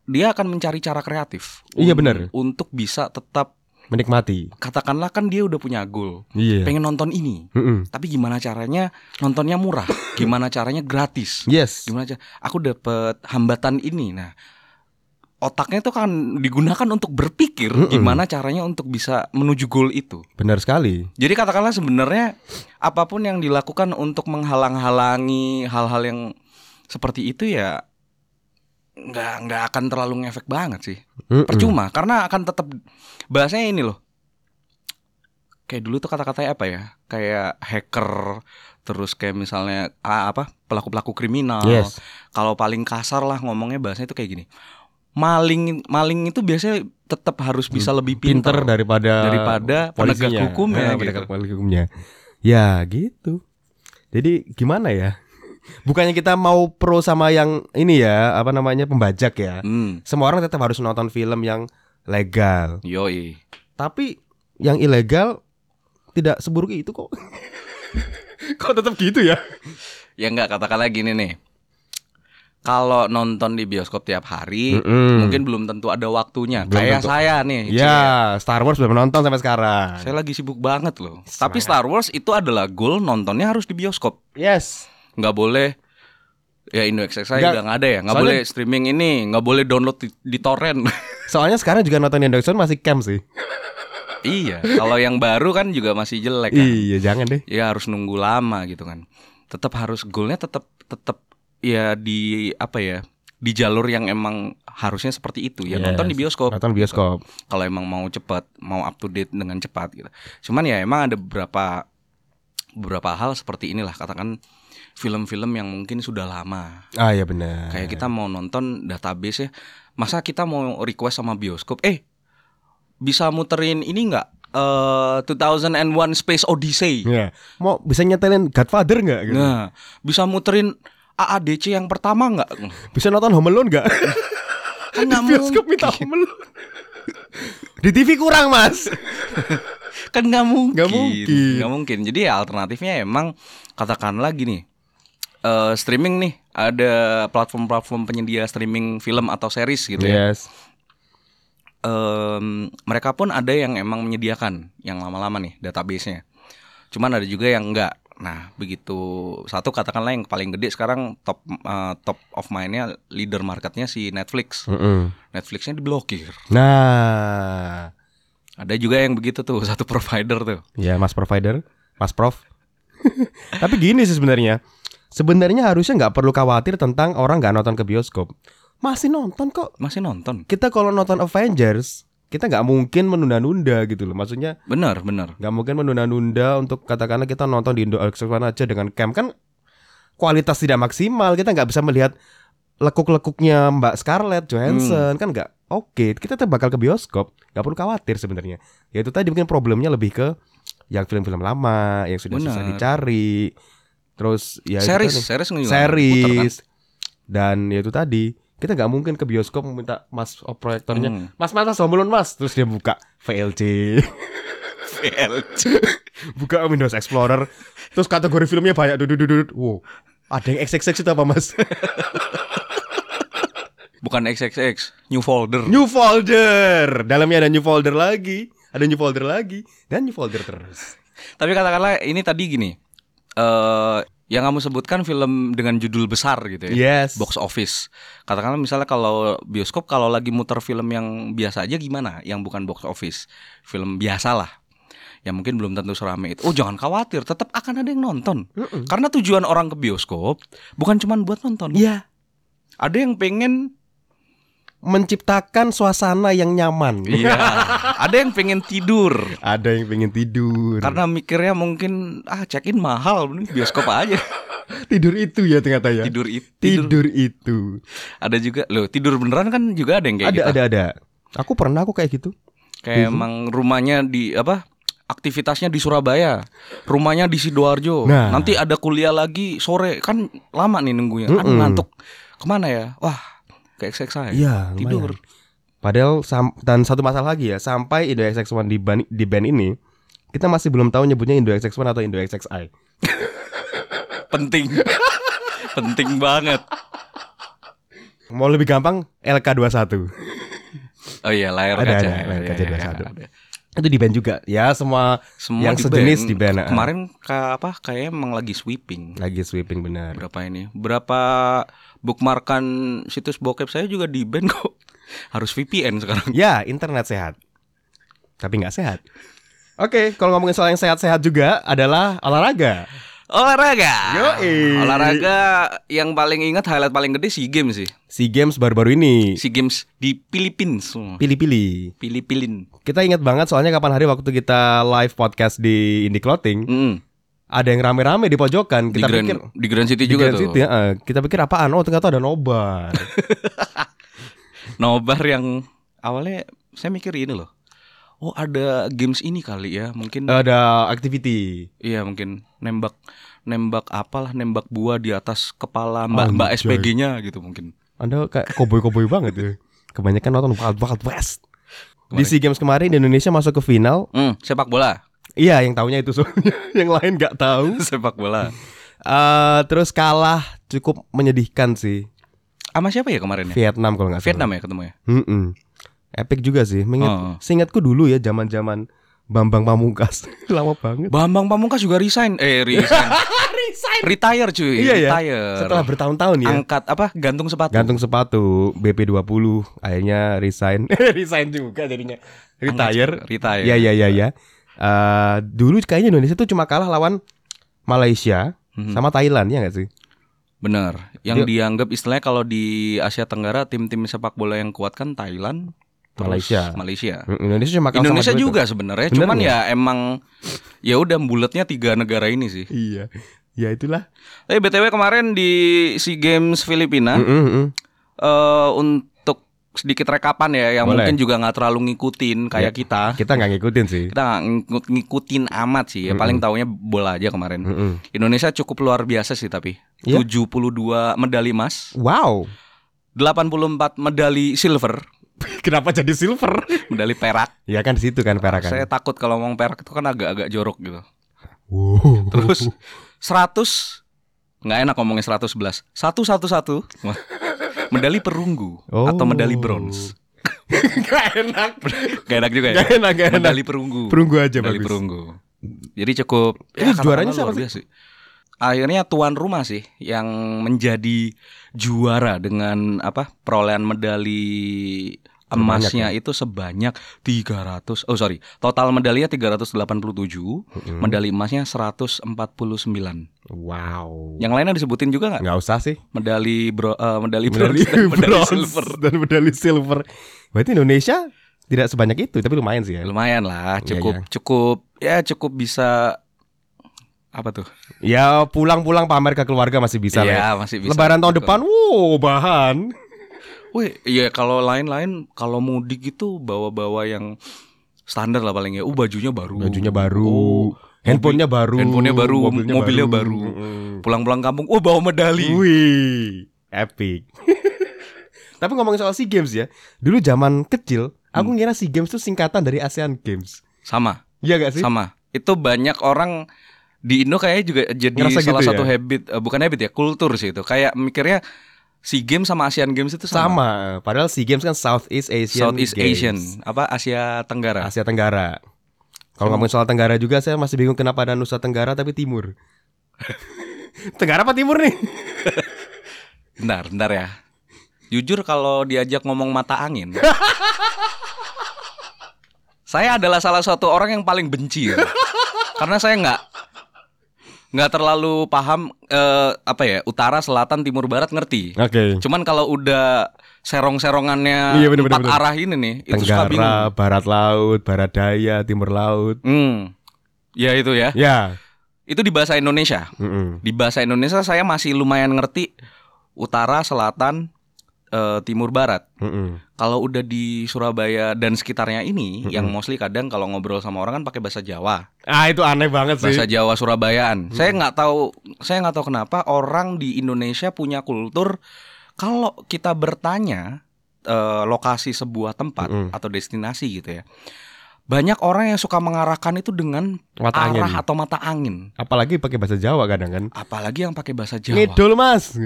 dia akan mencari cara kreatif Iya, un- benar. untuk bisa tetap Menikmati. katakanlah kan dia udah punya goal Iya. pengen nonton ini Mm-mm. tapi gimana caranya nontonnya murah? Gimana caranya gratis? Yes. Gimana cara aku dapet hambatan ini? Nah, otaknya itu kan digunakan untuk berpikir Mm-mm. gimana caranya untuk bisa menuju goal itu. Benar sekali. Jadi katakanlah sebenarnya apa pun yang dilakukan untuk menghalang-halangi hal-hal yang seperti itu ya nggak nggak akan terlalu ngefek banget sih. Mm-mm. Percuma karena akan tetap bahasanya ini loh. Kayak dulu tuh kata-katanya apa ya? Kayak hacker terus kayak misalnya ah, apa pelaku-pelaku kriminal. Yes. Kalau paling kasar lah ngomongnya bahasanya itu kayak gini. Maling maling itu biasanya tetap harus bisa lebih Pinter pinter, daripada daripada penegak hukumnya Eh, gitu. penegak hukumnya. Ya, gitu. Jadi gimana ya? Bukannya kita mau pro sama yang ini ya, apa namanya pembajak ya. Hmm, Semua orang tetap harus nonton film yang legal. yoi. Tapi yang ilegal tidak seburuk itu kok. kok tetap gitu ya? Ya enggak katakanlah gini nih. Kalau nonton di bioskop tiap hari, Mm-mm. mungkin belum tentu ada waktunya. Belum Kayak tentu. saya nih. Ya, Star Wars belum nonton sampai sekarang. Saya lagi sibuk banget loh. Semangat. Tapi Star Wars itu adalah goal nontonnya harus di bioskop. Yes. Nggak boleh ya Indo XXI Nggak. udah nggak ada ya. Nggak Soalnya- boleh streaming ini, nggak boleh download di, di torrent. Soalnya sekarang juga nonton Indonesia masih camp sih. iya. Kalau yang baru kan juga masih jelek kan. Iya, jangan deh. Ya harus nunggu lama gitu kan. Tetap harus goalnya tetap tetap ya di apa ya di jalur yang emang harusnya seperti itu ya Yes. nonton di bioskop Nonton bioskop. kalau emang mau cepat mau up to date dengan cepat gitu cuman ya emang ada beberapa beberapa hal seperti inilah katakan film-film yang mungkin sudah lama Ah, ya benar. kayak kita mau nonton database ya masa kita mau request sama bioskop eh bisa muterin ini nggak? Eh 2001 Space Odyssey. Ya. Mau bisa nyetelin Godfather nggak gitu? Nah, bisa muterin AADC yang pertama nggak? Bisa nonton Home Alone nggak? Kan Di bioskop minta Home Alone. Di TV kurang mas. kan nggak mungkin. Nggak mungkin. Nggak mungkin. Jadi ya alternatifnya emang katakanlah gini. eh streaming nih ada platform-platform penyedia streaming film atau series gitu ya. Yes. Em, mereka pun ada yang emang menyediakan yang lama-lama nih database-nya. Cuman ada juga yang enggak. Nah, begitu satu katakanlah yang paling gede sekarang top eh, top of mind-nya leader marketnya si Netflix. Mm-mm. Netflixnya diblokir. Nah, Ada juga yang begitu tuh satu provider tuh. ya Mas Provider, Mas Prof. Tapi gini sih sebenarnya. Sebenarnya harusnya nggak perlu khawatir tentang orang nggak nonton ke bioskop. Masih nonton kok. Masih nonton. Kita kalau nonton Avengers, kita nggak mungkin menunda-nunda gitu loh. Maksudnya Bener, bener. nggak mungkin menunda-nunda untuk katakanlah kita nonton di Indo One aja dengan cam kan kualitas tidak maksimal. Kita nggak bisa melihat lekuk-lekuknya Mbak Scarlett Johansson kan nggak oke. Kita tetap bakal ke bioskop, nggak perlu khawatir sebenarnya. Ya itu tadi mungkin problemnya lebih ke yang film-film lama yang sudah susah Benar. dicari. Terus ya itu series, series puter, kan? series dan ya itu tadi kita nggak mungkin ke bioskop meminta mas oh, proyektornya Hmm. mas mas mas Home Alone, mas. Terus dia buka VLC VLC. buka Windows Explorer. Terus kategori filmnya banyak duduk duduk wow. Ada yang XXX itu apa mas? Bukan XXX, new folder. new folder. Dalamnya ada new folder lagi. Ada new folder lagi. Dan new folder terus. Tapi katakanlah ini tadi gini. eh yang kamu sebutkan film dengan judul besar gitu ya. yes Box office. Katakanlah misalnya kalau bioskop kalau lagi muter film yang biasa aja gimana? Yang bukan box office. Film biasa lah. Yang mungkin belum tentu serame itu. Oh, jangan khawatir, tetap akan ada yang nonton. Mm-mm. Karena tujuan orang ke bioskop bukan cuma buat nonton. ya Ada yang pengen menciptakan suasana yang nyaman Iya, ada yang pengen tidur. ada yang pengen tidur Karena mikirnya mungkin ah check-in mahal, mending bioskop aja. tidur itu ya ternyata ya Tidur itu. Tidur. tidur itu Ada juga loh, tidur beneran kan juga ada yang kayak ada gitu. ada ada aku pernah aku kayak gitu Kayak emang rumahnya di apa? Aktivitasnya di Surabaya, rumahnya di sidoarjo. Nah. Nanti ada kuliah lagi sore, kan lama nih nunggunya. Kan Mm-mm. ngantuk. Ke mana ya? Wah, ke XX. Iya, tidur. lumayan. Padahal sam- dan satu masalah lagi ya, sampai Indo XX1 di, ban- di band ini, kita masih belum tahu nyebutnya Indo XX1 atau Indo XXI. Penting. Penting banget. Mau lebih gampang LK21. Oh iya, layar Ada, kaca. ada, layar Iya, kaca iya, 21. ada. Itu di band juga. Ya, semua Semua Yang di sejenis band. di band, ah. Kemarin kayak apa? Kayak emang lagi sweeping. lagi sweeping benar. Berapa ini? Berapa bookmarkan situs bokep saya juga di band kok. Harus VPN sekarang. Ya, internet sehat. Tapi nggak sehat. Oke, kalau ngomongin soal yang sehat-sehat juga adalah olahraga. Olahraga. Yoi. Olahraga yang paling ingat highlight paling gede SEA Games sih. SEA Games baru-baru ini SEA Games di Philippines. pilih-pilih. Pilih-pilih. Kita ingat banget soalnya kapan hari waktu kita live podcast di Indie Clothing, Mm. Ada yang rame-rame di pojokan. Di Kita Grand, pikir di Grand City di juga Grand tuh. City, heeh. kita pikir apaan? Oh, ternyata ada nobar. Nobar yang awalnya saya mikir ini loh. Oh ada games ini kali ya mungkin ada activity. iya mungkin nembak nembak apalah nembak buah di atas kepala mbak mbak. SPG-nya gitu mungkin Anda kayak koboi-koboi banget ya. Kebanyakan nonton Wild Wild West. Di. SEA Games kemarin Indonesia masuk ke final. Hmm, sepak bola Iya, yang tahunya itu soalnya. yang lain nggak tahu. sepak bola Eh, terus kalah cukup menyedihkan sih. sama siapa ya kemarin ya Vietnam kalau nggak salah. Vietnam ya ketemu ya Mm-mm. Epic juga sih. Mengingat, Oh. Seingatku dulu ya zaman-zaman Bambang Pamungkas. Lama banget. Bambang Pamungkas juga resign eh resign retire cuy Iya ya. retire Setelah bertahun-tahun ya. angkat apa gantung sepatu Gantung sepatu BP20 akhirnya resign. resign juga jadinya. Retire. retire Iya iya iya ya. Eh, dulu kayaknya Indonesia tuh cuma kalah lawan Malaysia Mhm. sama Thailand ya nggak sih? Bener. Yang Dia- dianggap istilahnya kalau di Asia Tenggara tim-tim sepak bola yang kuat kan Thailand, Malaysia. Malaysia. Mm, Indonesia cuma kalah Indonesia sama juga sebenarnya, cuman ya emang ya udah bulatnya tiga negara ini sih. Iya. Ya itulah. Tapi btw kemarin di Sea Games Filipina Mm, mm, mm. eh, untuk sedikit rekapan ya yang Boleh. mungkin juga nggak terlalu ngikutin kayak Ya. kita. Kita nggak ngikutin sih. Kita nggak ngikut- ngikutin amat sih. Ya, paling taunya bola aja kemarin. Mm-mm. Indonesia cukup luar biasa sih tapi. Iya? 72 medali emas, Wow. 84 medali silver, Kenapa jadi silver? medali perak. ya kan di situ kan perak Saya kan. takut kalau ngomong perak itu kan agak-agak jorok gitu. Wow. Terus 100 nggak enak ngomongnya 111. 111 Wah. Medali perunggu Oh. atau medali bronze. Gak enak. Gak enak juga ya. Gak enak, gak enak. Medali perunggu. Perunggu aja medali bagus. perunggu. Jadi cukup Ini katakanlah juaranya siapa sih? biasa sih. Akhirnya tuan rumah sih yang menjadi juara dengan apa perolehan medali emasnya ya? itu sebanyak 300 oh sorry total medalinya 387 Mm-mm. medali emasnya 149 Wow. yang lainnya disebutin juga nggak Nggak usah sih. medali bro eh, medali, Medali dan medali silver dan medali silver. Berarti Indonesia tidak sebanyak itu, tapi lumayan sih ya. lumayan lah Iya, cukup iya. cukup ya cukup bisa apa tuh Ya pulang-pulang pamer ke keluarga masih bisa lah. ya. Iya, masih bisa Lebaran tahun Betul. depan, wow bahan. Wih, iya kalau lain-lain kalau mudik itu bawa-bawa yang standar lah paling ya. Uh, bajunya baru. Bajunya baru, Oh, handphonenya baru, handphonenya baru, mobilnya baru. Mm-mm. pulang-pulang kampung, oh bawa medali. Wih, epic. Tapi ngomongin soal SEA Games ya, dulu zaman kecil, aku Hmm. ngira SEA Games itu singkatan dari ASEAN Games. Sama, Iya gak sih? sama. Itu banyak orang di Indo kayaknya juga jadi Ngerasa salah gitu satu ya? habit, eh, bukan habit ya, kultur sih itu. Kayak mikirnya SEA Games sama Asian Games itu sama. Sama. Padahal SEA Games kan Southeast Asian Southeast Games. Asian, apa Asia Tenggara. Asia Tenggara. Kalau ngomongin soal Tenggara juga saya masih bingung kenapa ada Nusa Tenggara tapi Timur. Tenggara apa Timur nih? Bentar, bentar ya. Jujur kalau diajak ngomong mata angin. saya adalah salah satu orang yang paling benci. ya. Karena saya nggak nggak terlalu paham eh, apa ya utara, selatan, timur, barat ngerti. Oke. Cuman kalau udah serong-serongannya Iya, bener, bener, empat bener. arah ini nih, itu suka bingung. Tenggara, Barat Laut, Barat Daya, Timur Laut. Hmm. Ya itu ya. Ya. Itu di bahasa Indonesia. Mm-mm. Di bahasa Indonesia saya masih lumayan ngerti utara, selatan, eh, timur, barat. Mm-mm. Kalau udah di Surabaya dan sekitarnya ini, yang mostly kadang kalau ngobrol sama orang kan pakai bahasa Jawa, Ah itu aneh banget sih. bahasa Jawa Surabayaan. Saya nggak tahu, saya nggak tahu kenapa orang di Indonesia punya kultur kalau kita bertanya eh, lokasi sebuah tempat Mm-mm. atau destinasi gitu ya, banyak orang yang suka mengarahkan itu dengan Mata angin. arah atau mata angin. Apalagi pakai bahasa Jawa kadang kan. Apalagi yang pakai bahasa Jawa. Ngidul mas.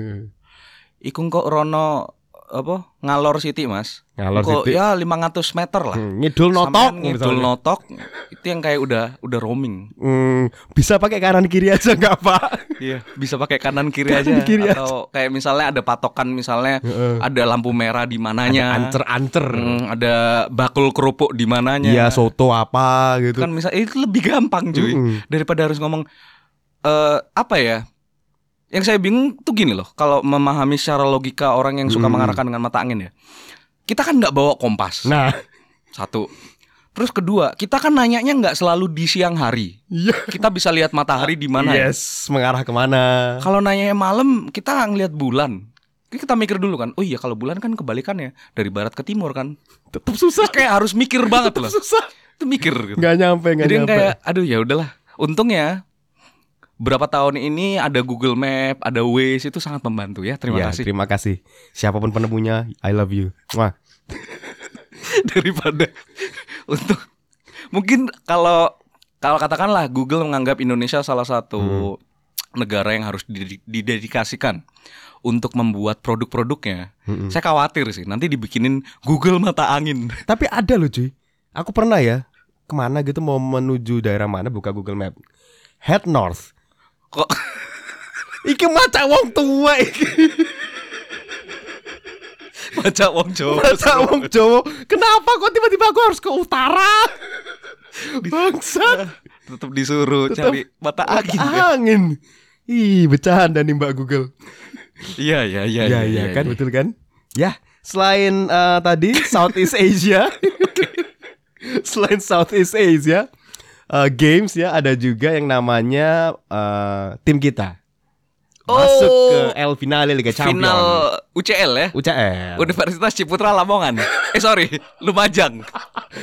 Iku kok Rono apa ngalor Siti mas Ngalor Kok Siti. ya 500 meter lah Hmm, Ngidul notok. Sampean ngidul misalnya. notok itu yang kayak udah udah roaming Hmm, bisa pakai kanan kiri aja nggak pak? iya bisa pakai kanan kiri aja Kanan kiri atau kayak misalnya ada patokan misalnya Heeh. ada lampu merah di mananya Ancer-ancer. Hmm, ada bakul kerupuk di mananya Iya soto apa gitu. kan misal itu lebih gampang cuy Mm-mm. daripada harus ngomong eh apa ya yang saya bingung tuh gini loh kalau memahami secara logika orang yang suka Mm. mengarahkan dengan mata angin ya kita kan nggak bawa kompas Nah, satu terus kedua kita kan nanyanya nggak selalu di siang hari iya. kita bisa lihat matahari di mana ya Yes, mengarah ke mana? kalau nanyanya malam kita ngelihat bulan kita mikir dulu kan oh iya kalau bulan kan kebalikannya dari barat ke timur kan Tetap susah. Terus kayak harus mikir banget loh Susah. itu mikir gitu. Nggak nyampe, nggak Jadi nyampe. kayak aduh ya udahlah. Untungnya berapa tahun ini ada Google Map, ada Waze itu sangat membantu ya. Terima Ya, kasih. Terima kasih. Siapa pun penemunya, I love you. Wah. Daripada untuk mungkin kalau kalau katakanlah Google menganggap Indonesia salah satu negara yang harus didedikasikan untuk membuat produk-produknya. Mm-mm. Saya khawatir sih nanti dibikinin Google mata angin. Tapi ada loh cuy. Aku pernah ya ke mana gitu mau menuju daerah mana buka Google Map. Head north. Kok Iki maca wong tua iki. baca wong Jawa. Maca wong Jawa. Kenapa kok tiba-tiba aku harus ke utara? Bangsat. Tetap disuruh Tetep cari mata angin. ya. Angin. Ih, bercanda nih Mbak Google. Iya iya iya. Ya, ya, kan, betul kan? Ya, selain eh, tadi Southeast Asia, selain Southeast Asia, eh, games ya ada juga yang namanya eh, tim kita. Masuk Oh. ke L finale Liga Champions. Final UCL ya. UCL. Universitas Ciputra Lamongan. eh sorry, Lumajang.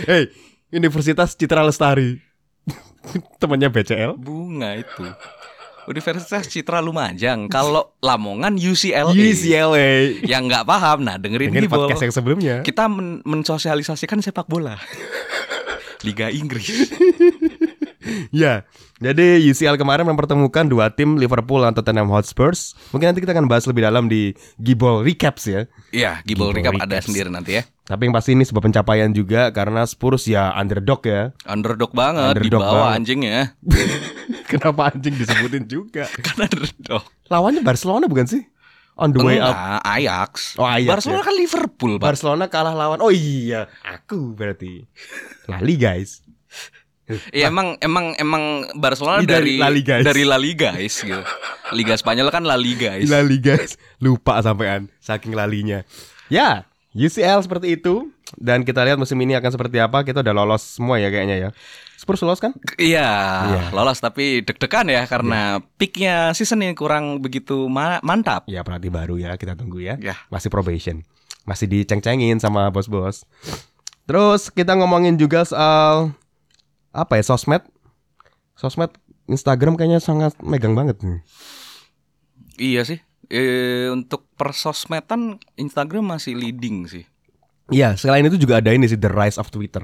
Hey, Universitas Citra Lestari. Temannya BCL. Bunga itu. Universitas Citra Lumajang. Kalau Lamongan UCLA. UCLA. Yang nggak paham, nah dengerin, Gibol. podcast yang sebelumnya. Kita men- mensosialisasikan sepak bola. Liga Inggris. Ya, jadi UCL kemarin mempertemukan dua tim Liverpool dan Tottenham Hotspurs. Mungkin nanti kita akan bahas lebih dalam di Gibol Recaps ya. Iya, Gibol Gibol Recap ada Recaps. sendiri nanti ya. Tapi yang pasti ini sebuah pencapaian juga karena Spurs ya underdog ya. Underdog banget Underdog di bawah banget. anjingnya. Kenapa anjing disebutin juga? Kan underdog. Lawannya Barcelona bukan sih? On the way up. Enggak, Ajax. Oh, Ajax, Barcelona ya. kan Liverpool, Pak. Barcelona kalah lawan. Oh iya, aku berarti. Lali guys. Iya emang emang emang Barcelona Ini dari La Liga, guys. dari La Liga guys gitu. Liga Spanyol kan La Liga guys. Lali guys. Lupa sampean saking lalinya. Ya, UCL seperti itu dan kita lihat musim ini akan seperti apa. Kita udah lolos semua ya kayaknya ya. Spurs lolos kan? Iya, Iya. lolos tapi deg-degan ya karena peaknya season ini kurang begitu ma- mantap. Ya pelatih baru ya, kita tunggu ya. Ya. Masih probation. Masih diceng-cengin sama bos-bos. Terus kita ngomongin juga soal apa ya sosmed. Sosmed Instagram kayaknya sangat megang banget nih. Iya sih. Eh, untuk persosmedan Instagram masih leading sih. Iya, selain itu juga ada ini sih The Rise of Twitter.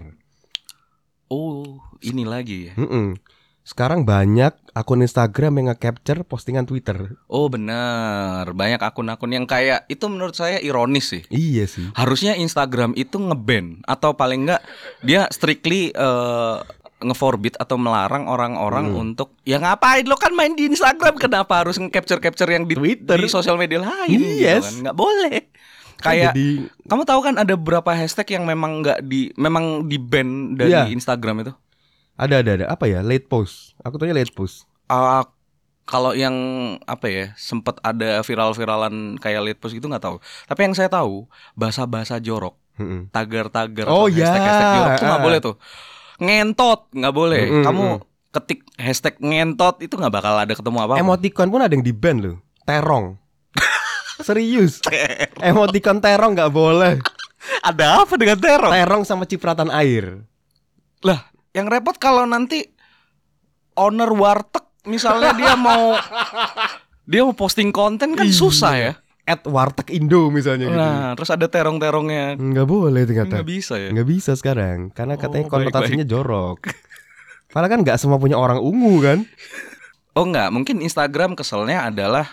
Oh, ini lagi ya. Mm-mm. Sekarang banyak akun Instagram yang nge-capture postingan Twitter. Oh benar, banyak akun-akun yang kayak itu menurut saya ironis sih. Iya sih. Harusnya Instagram itu ngeban atau paling enggak dia strictly eh, ngeforbid atau melarang orang-orang Hmm. untuk ya ngapain lo kan main di Instagram kenapa harus nge-capture-capture yang di Twitter. di sosial media lain gitu Yes. kan nggak boleh. Kan Kayak jadi kamu tahu kan ada beberapa hashtag yang memang nggak di memang di ban dari Iya. Instagram itu. ada ada ada apa ya? Late post. Aku tanya late post. Ah, kalau yang apa ya sempat ada viral-viralan kayak late post gitu nggak tahu. Tapi yang saya tahu bahasa-bahasa jorok, tagar-tagar Oh, atau ya. hashtag-hashtag jorok tuh nggak Ah. boleh tuh. Ngentot nggak boleh. Mm-mm, Kamu mm. ketik hashtag ngentot itu nggak bakal ada ketemu apa. Emoticon pun ada yang di ban loh. Terong. Serius. Emoticon terong nggak boleh. ada apa dengan teror? Terong sama cipratan air. Lah, yang repot kalau nanti owner warteg misalnya dia mau dia mau posting konten kan susah ya. At warteg Indo misalnya gitu. Nah, terus ada terong-terongnya. Nggak boleh ternyata. Nggak bisa ya. Nggak bisa sekarang karena katanya Oh, konotasinya jorok. Padahal kan nggak semua punya orang ungu kan? Oh enggak, mungkin Instagram keselnya adalah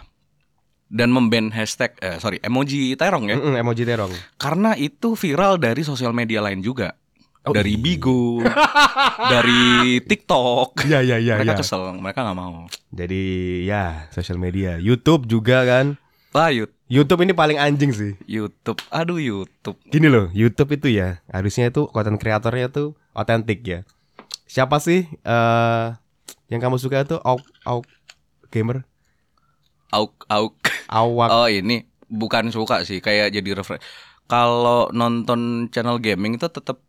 dan memban hashtag eh, sorry emoji terong ya Mm-mm, emoji terong. karena itu viral dari sosial media lain juga Oh, dari iya. Bigo dari TikTok Iya iya iya. mereka iya. kesel mereka nggak mau Jadi ya sosial media, YouTube juga kan. Lah Yut- YouTube ini paling anjing sih. YouTube aduh YouTube Gini loh, YouTube itu ya harusnya itu konten kreatornya tuh otentik ya. Siapa sih eh yang kamu suka tuh Auk Auk gamer? auk auk Awak. oh ini bukan suka sih kayak jadi refer kalau nonton channel gaming itu tetap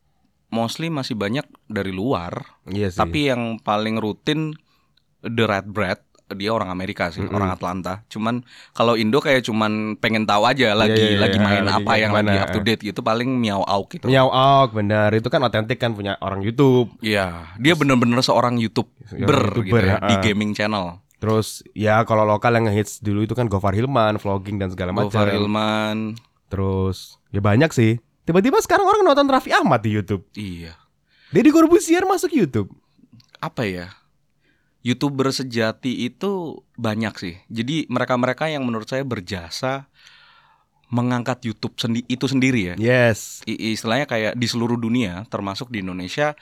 mostly masih banyak dari luar iya sih. Tapi yang paling rutin The Red Bread dia orang Amerika sih, Mm-mm. orang Atlanta. Cuman kalau Indo kayak cuman pengen tahu aja lagi iya, iya, lagi iya, main lagi apa yang gimana, lagi up to date gitu paling miau auk gitu. Miao Auk benar itu kan otentik kan punya orang YouTube. Iya, dia bener-bener seorang YouTuber Seorang gitu YouTuber, ya, ya, di gaming channel. Terus ya kalau lokal yang ngehits dulu itu kan Gofar Hilman, vlogging dan segala macam. Gofar Hilman. Terus ya banyak sih. Tiba-tiba sekarang orang nonton Raffi Ahmad di YouTube. Iya. Deddy Corbuzier masuk YouTube. Apa ya? YouTuber sejati itu banyak sih. Jadi mereka-mereka yang menurut saya berjasa mengangkat YouTube sendi itu sendiri ya. Yes. I- istilahnya kayak di seluruh dunia termasuk di Indonesia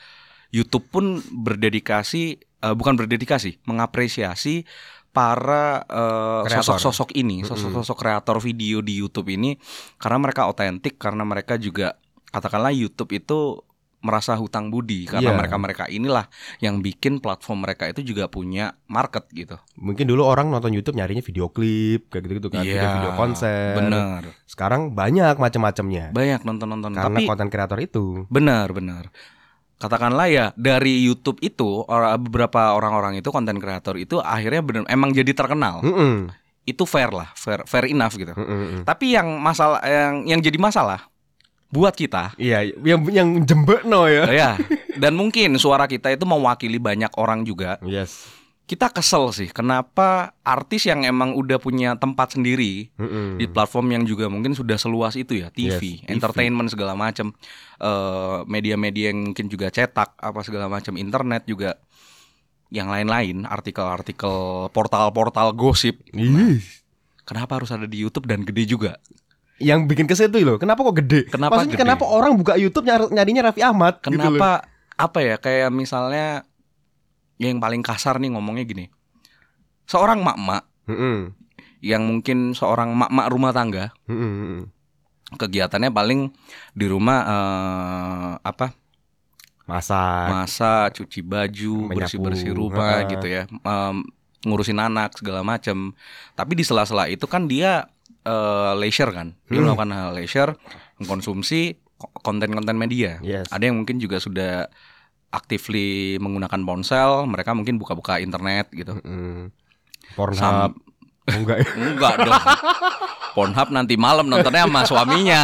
YouTube pun berdedikasi eh, bukan berdedikasi mengapresiasi para eh, sosok-sosok ini sosok-sosok kreator video di YouTube ini karena mereka otentik karena mereka juga katakanlah YouTube itu merasa hutang budi karena Iya. mereka-mereka inilah yang bikin platform mereka itu juga punya market gitu. Mungkin dulu orang nonton YouTube nyarinya video klip kayak gitu-gitu kan, Iya, video-video konser. Bener. Sekarang banyak macam-macamnya. Banyak nonton-nonton Karena tapi konten kreator itu. Benar, benar. Katakanlah ya dari YouTube itu orang beberapa orang-orang itu konten kreator itu akhirnya benar emang jadi terkenal. Mm-mm. itu fair lah, fair fair enough gitu. Mm, mm, mm. Tapi yang masalah yang yang jadi masalah buat kita Iya, yang yang jembekno ya. ya dan mungkin suara kita itu mewakili banyak orang juga. Yes. Kita kesel sih kenapa artis yang emang udah punya tempat sendiri Mm-mm. di platform yang juga mungkin sudah seluas itu ya TV, Yes, TV. entertainment segala macam, eh, media-media yang mungkin juga cetak apa segala macam, internet juga, yang lain-lain, artikel-artikel, portal-portal gosip. Ih. Kenapa harus ada di YouTube dan gede juga? Yang bikin kesel itu loh. Kenapa kok gede? Kenapa Maksudnya gede? kenapa orang buka YouTube nyar- nyarinya Raffi Ahmad? gitu. Kenapa apa ya kayak misalnya yang paling kasar nih ngomongnya gini, seorang mak-mak Mm-mm. yang mungkin seorang mak-mak rumah tangga Mm-mm, mm-mm. kegiatannya paling di rumah eh, apa Masak. masak, cuci baju, bersih-bersih rumah gitu ya, Em, ngurusin anak segala macam. Tapi di sela-sela itu kan dia eh, leisure kan, dia Hmm. melakukan hal leisure, mengkonsumsi ko- konten-konten media. Yes. Ada yang mungkin juga sudah actively menggunakan ponsel, mereka mungkin buka-buka internet gitu. Mm-mm. Sam- Pornhub. Enggak ya? Enggak dong. Pornhub nanti malam nontonnya sama suaminya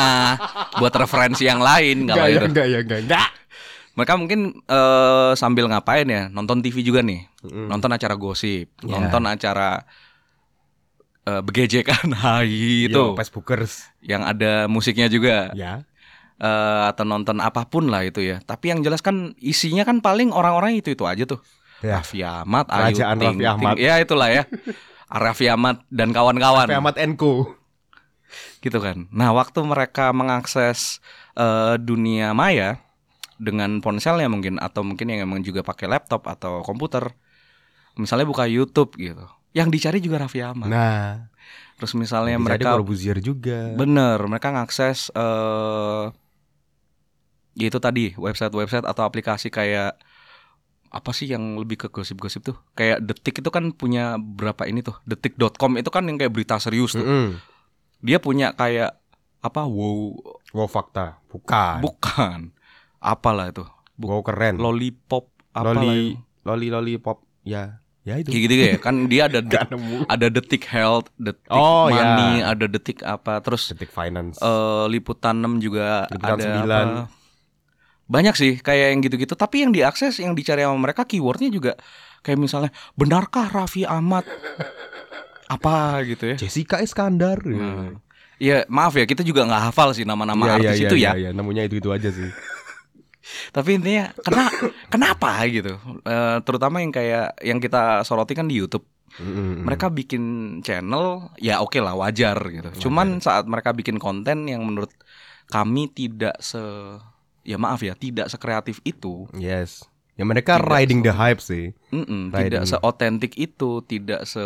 buat referensi yang lain Enggak kalau ya, itu. enggak ya, enggak. Enggak. Mereka mungkin eh, sambil ngapain ya? Nonton TV juga nih. Mm-mm. Nonton acara gosip, Ya. nonton acara eh, begejekan hai itu Facebookers. yang ada musiknya juga Ya. Eh, atau nonton apa pun lah itu ya. Tapi yang jelas kan isinya kan paling orang-orang itu itu aja tuh. Ya. Raffi Ahmad, Ayu Ting Raffi Ting. Ahmad. Ya itulah ya. Raffi Ahmad dan kawan-kawan. Raffi Ahmad Enko. gitu kan. Nah, waktu mereka mengakses eh, dunia maya dengan ponselnya mungkin atau mungkin yang emang juga pakai laptop atau komputer, misalnya buka YouTube gitu, yang dicari juga Raffi Ahmad. Nah, Terus misalnya mereka Corbuzier juga. bener, mereka ngakses eh ya itu tadi website-website atau aplikasi kayak apa sih yang lebih ke gosip-gosip tuh? Kayak Detik itu kan punya berapa ini tuh? Detik.com itu kan yang kayak berita serius tuh. Mm-mm. Dia punya kayak apa? Wow, Wow fakta. Bukan. Bukan. Apalah itu? Bu- wow keren. Lollipop apa loli, loli, loli pop. Ya, ya itu. Kayak gitu ya. Kan dia ada nemu. ada detik health, detik Oh, money, ya. ada detik apa. Terus Detik Finance. eh liputan 6 juga Liputan ada 9. apa. Banyak sih kayak yang gitu-gitu. Tapi yang diakses, yang dicari sama mereka keywordnya juga kayak misalnya benarkah Raffi Ahmad apa gitu ya? Jessica Iskandar. Hmm. Ya maaf ya kita juga nggak hafal sih nama-nama Iya, artis iya, itu iya, ya. iya, Namanya itu itu aja sih. Tapi intinya kena, kenapa gitu? Eh, terutama yang kayak yang kita soroti kan di YouTube. Mm-mm. Mereka bikin channel ya oke lah wajar gitu. Cuman saat mereka bikin konten yang menurut kami tidak se ya maaf ya tidak sekreatif itu, Yes. Ya mereka Tidak riding the hype sih. Mm-mm, Right. tidak seotentik itu, tidak se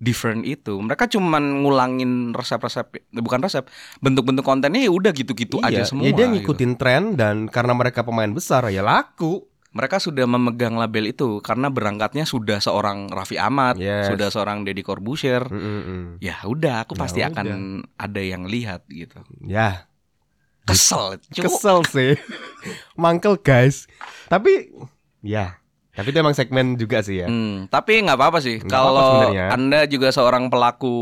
different itu. Mereka cuman ngulangin resep-resep, bukan resep, bentuk-bentuk kontennya ya udah gitu-gitu aja semua. Ya dia gitu. ngikutin tren dan karena mereka pemain besar ya laku. Mereka sudah memegang label itu karena berangkatnya sudah seorang Raffi Ahmad, Yes. sudah seorang Deddy Corbuzier. Mm-mm. Ya udah, aku Ya pasti udah. akan ada yang lihat gitu. Ya, Kesel, cu. kesel sih. Mangkel guys. Tapi ya, tapi itu emang segmen juga sih ya. Hmm, tapi nggak apa-apa sih apa-apa kalau sebenarnya. anda juga seorang pelaku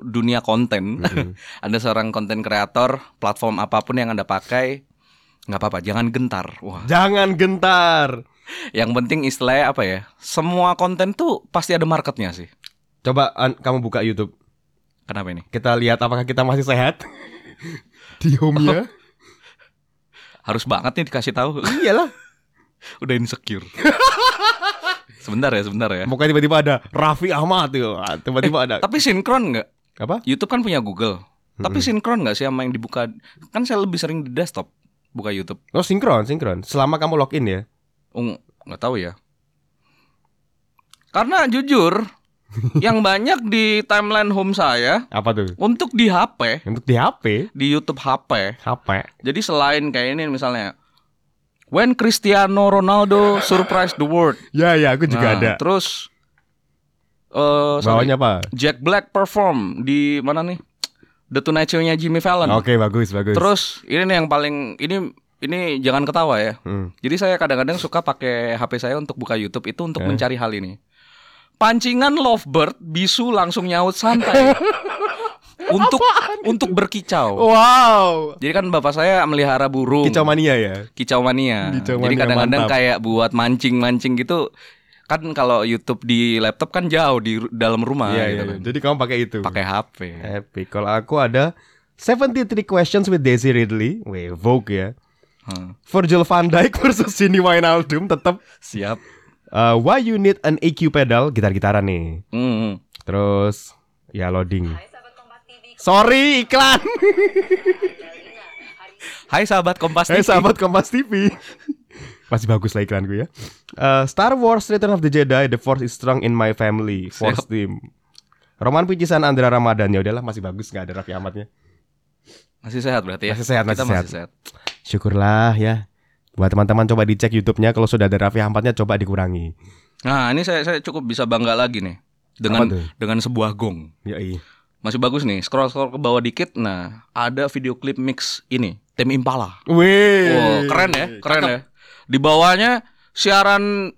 dunia konten, Mm-mm. anda seorang konten kreator, platform apa pun yang anda pakai, nggak apa-apa, jangan gentar. Wah, Jangan gentar. yang penting istilahnya apa ya? Semua konten tuh pasti ada marketnya sih. Coba an- kamu buka YouTube. Kenapa ini? Kita lihat apakah kita masih sehat. Di home-nya. Harus banget nih dikasih tahu. Iyalah. Udah insecure. sebentar ya, sebentar ya. Pokoknya tiba-tiba ada Raffi Ahmad tuh. Ah, Tiba-tiba ada. Tapi sinkron nggak? Apa? YouTube kan punya Google. Tapi Mm-mm. sinkron nggak sih sama yang dibuka? Kan saya lebih sering di desktop buka YouTube. Oh sinkron, sinkron. Selama kamu login ya. Oh, nggak tahu ya. Karena jujur, yang banyak di timeline home saya Apa tuh? untuk di HP, Untuk di HP. di YouTube HP. HP. Jadi selain kayak ini misalnya When Cristiano Ronaldo surprise the world. Ya ya, aku juga Nah, ada. Terus eh sorry, Bawahnya apa? Jack Black perform di mana nih? The Tonight Show-nya Jimmy Fallon. Oke, bagus, bagus. Terus ini nih yang paling ini ini jangan ketawa ya. Hmm. Jadi saya kadang-kadang suka pakai HP saya untuk buka YouTube itu untuk Eh. mencari hal ini. Pancingan lovebird bisu langsung nyaut santai. untuk untuk berkicau. Wow. Jadi kan bapak saya melihara burung. Kicau mania ya. Kicau mania. Kicau Jadi mania, kadang-kadang mantap. kayak buat mancing-mancing gitu. Kan kalau YouTube di laptop kan jauh di dalam rumah Iya, gitu iya. kan. Jadi kamu pakai itu. Pakai HP. Epic. Kalau aku ada 73 questions with Daisy Ridley. Weh, Vogue ya. Hmm. Virgil van Dijk versus Cindy Wijnaldum tetap. Siap. Uh, why you need an EQ pedal? Gitar-gitaran nih. Hmm. Terus ya loading. Sorry iklan. Hai sahabat Kompas Hai TV. sahabat Kompas TV. Masih bagus lah iklanku ya. Uh, Star Wars Return of the Jedi, The Force is strong in my family. Force Siap. team. Roman Picisan Andra Ramadan ya udahlah masih bagus nggak ada Raffi Ahmadnya. Masih sehat berarti ya? Masih sehat, Kita masih masih sehat. sehat. Syukurlah ya. Buat teman-teman coba dicek YouTube-nya kalau sudah ada Raffi Ahmadnya coba dikurangi. Nah, ini saya saya cukup bisa bangga lagi nih dengan dengan sebuah gong. Yoi. Masih bagus nih. Scroll scroll ke bawah dikit. Nah, ada video klip mix ini, Tim Impala. Wih. Wow, keren ya, keren ya. Di bawahnya siaran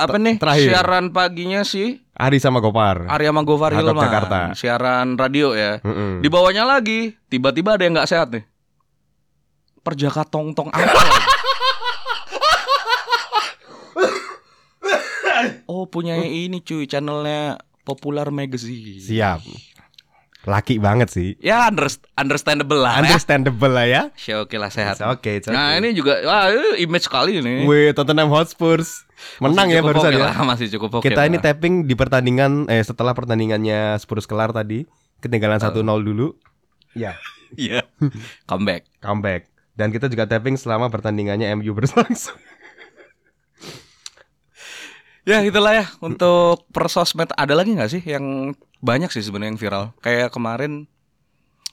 apa nih? terakhir. Siaran paginya si Ari sama Gopar. Arya Gofar Hatap Hilman. Jakarta. Siaran radio ya. Mm-mm. Di bawahnya lagi, tiba-tiba ada yang nggak sehat nih. Perjaka tong tong apa? oh punya ini cuy channelnya Popular Magazine. Siap. Laki banget sih. Ya underst- understandable lah. ya. Understandable lah ya. Ya, oke lah sehat. It's okay, Nah okay. ini juga wah ini image sekali ini. Wih, Tottenham Hotspurs menang Masih ya barusan oke ya. lah, masih cukup oke Kita ini lah. tapping di pertandingan eh setelah pertandingannya Spurs kelar tadi, ketinggalan 1-0 dulu. Ya, Iya. Comeback. comeback. Dan kita juga tapping selama pertandingannya MU berlangsung. Ya itulah ya untuk per sosmed ada lagi nggak sih yang banyak sih sebenarnya yang viral. Kayak kemarin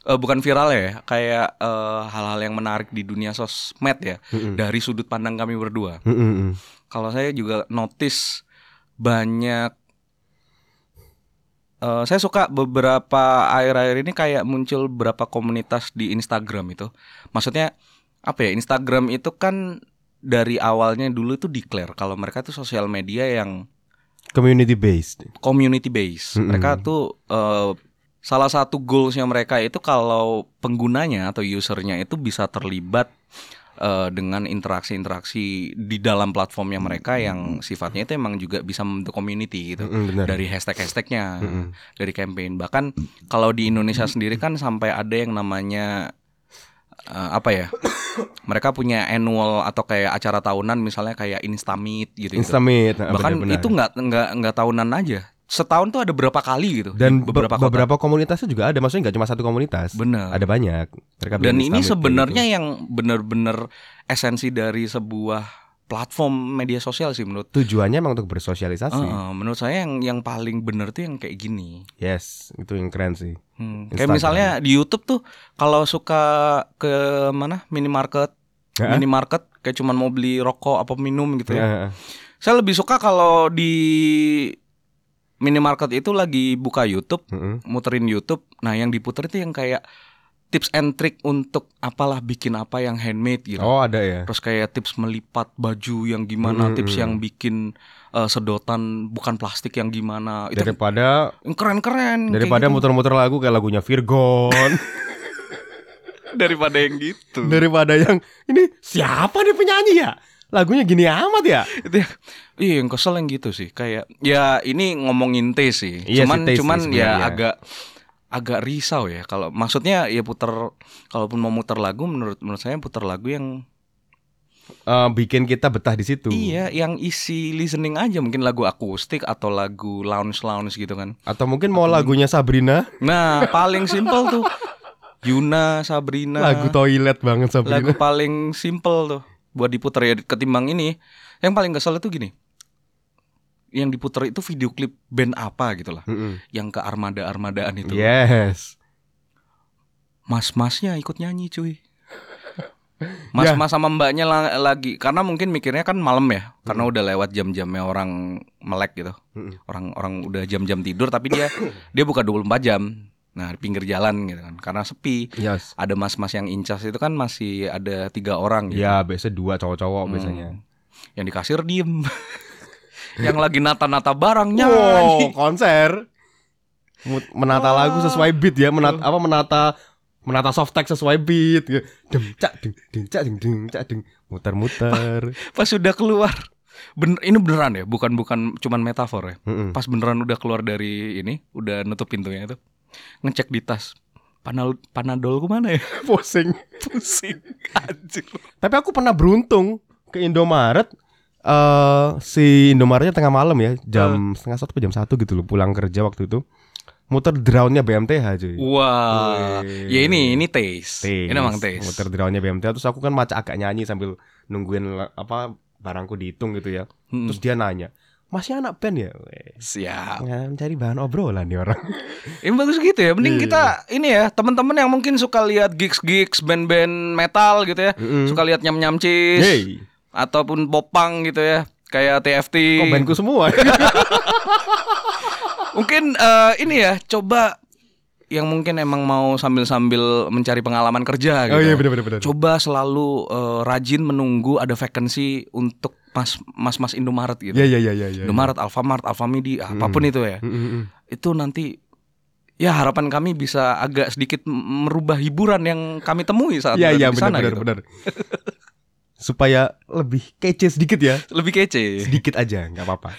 eh, bukan viral ya, kayak eh, hal-hal yang menarik di dunia sosmed ya dari sudut pandang kami berdua. Mm-mm. Kalau saya juga notice banyak eh, saya suka beberapa akhir-akhir ini kayak muncul beberapa komunitas di Instagram itu. Maksudnya apa ya? Instagram itu kan dari awalnya dulu itu declare kalau mereka tuh sosial media yang Community based. community base. Mm-mm. Mereka tuh eh, salah satu goalsnya mereka itu kalau penggunanya atau usernya itu bisa terlibat eh, dengan interaksi-interaksi di dalam platformnya mereka yang sifatnya itu emang juga bisa membentuk community gitu. Benar. Dari hashtag-hashtagnya, Mm-mm. dari campaign. Bahkan kalau di Indonesia sendiri kan sampai ada yang namanya eh, apa ya? mereka punya annual atau kayak acara tahunan misalnya kayak Instamit gitu. Instamit. nah, Bahkan benar-benar. itu nggak nggak nggak tahunan aja. Setahun tuh ada berapa kali gitu. dan beberapa beberapa kota. komunitasnya juga ada, maksudnya nggak cuma satu komunitas. Bener. Ada banyak. Mereka Dan ini sebenarnya gitu. yang benar-benar esensi dari sebuah platform media sosial sih menurut. tujuannya emang untuk bersosialisasi. Heeh, menurut saya yang yang paling benar tuh yang kayak gini. Yes, itu yang keren sih. Hmm, Kayak misalnya di YouTube tuh kalau suka ke mana minimarket, minimarket kayak cuman mau beli rokok apa minum gitu ya. Saya lebih suka kalau di minimarket itu lagi buka YouTube Heeh. muterin YouTube. Nah, yang diputer itu yang kayak tips and trick untuk apalah bikin apa yang handmade gitu. Oh ada ya. Terus kayak tips melipat baju yang gimana, Mm-mm. tips yang bikin eh, sedotan bukan plastik yang gimana. Itu Daripada keren-keren. daripada gitu. muter-muter lagu kayak lagunya Virgon, daripada yang gitu. daripada yang ini siapa nih penyanyi ya? Lagunya gini amat ya? itu ya, iya yang kesel yang gitu sih. Kayak ya ini ngomongin taste sih. Iya sih, cuman taste sih cuman ya sebenarnya. agak agak risau ya kalau maksudnya ya puter kalaupun mau muter lagu menurut menurut saya puter lagu yang Eh, bikin kita betah di situ. Iya, yang isi listening aja mungkin lagu akustik atau lagu lounge-lounge gitu kan. Atau mungkin mau lagunya Sabrina, Nah, paling simpel tuh Yuna, Sabrina. lagu toilet banget lagu Sabrina. paling simpel tuh buat diputer ya ketimbang ini. Yang paling kesel itu gini. Yang diputer itu video klip band apa gitu lah. Mm-mm. Yang ke armada-armadaan itu. Yes. Mas-masnya ikut nyanyi cuy. Mas-mas sama mbaknya la- lagi karena mungkin mikirnya kan malam ya, karena udah lewat jam-jamnya orang melek gitu. Orang-orang udah jam-jam tidur tapi dia dia buka 24 jam. Nah, di pinggir jalan gitu kan. Karena sepi. Yes. Ada mas-mas yang incas itu kan masih ada tiga orang gitu. Ya biasa dua cowok-cowok Hmm. biasanya. Yang di kasir diem. yang lagi nata-nata barang Wow, konser. Menata lagu sesuai beat ya, menata apa menata menata soft text sesuai beat. gitu. Dem cak ding ding cak ding ding cak ding muter-muter. Pas sudah keluar. Bener, ini beneran ya, bukan bukan cuman metafor ya. Mm-mm. Pas beneran udah keluar dari ini, udah nutup pintunya itu. Ngecek di tas. Panal panadolku mana ya? Pusing. Pusing. Anjir. Tapi aku pernah beruntung ke Indomaret. Eh si Indomaretnya tengah malam ya, jam setengah satu atau jam satu gitu loh pulang kerja waktu itu. Muter drownnya BMTH cuy. Wah. Ya ini ini taste. Taste. Ini emang taste. Muter drownnya BMTH terus aku kan macak agak nyanyi sambil nungguin apa barangku dihitung gitu ya. Hmm. Terus dia nanya, "Masih anak band ya?" Weh, Siap. ya, mencari bahan obrolan nih orang. Ini bagus gitu ya. Mending Iya. kita ini ya, teman-teman yang mungkin suka lihat gigs-gigs band-band metal gitu ya. Mm-mm. Suka lihat nyam-nyam cheese Hey, ataupun popang gitu ya. Kayak TFT. kok bandku semua? Mungkin eh, ini ya, coba yang mungkin emang mau sambil-sambil mencari pengalaman kerja gitu. oh iya ya. benar benar. Coba selalu eh, rajin menunggu ada vacancy untuk mas mas-mas Indomaret gitu. Iya iya iya iya. iya. Indomaret, Alfamart, Alfamidi, apa pun itu ya. Mm, mm, mm. Itu nanti ya harapan kami bisa agak sedikit merubah hiburan yang kami temui saat Iya berada iya di sana benar gitu. benar. Supaya lebih kece sedikit ya. Lebih kece Sedikit aja, nggak apa-apa.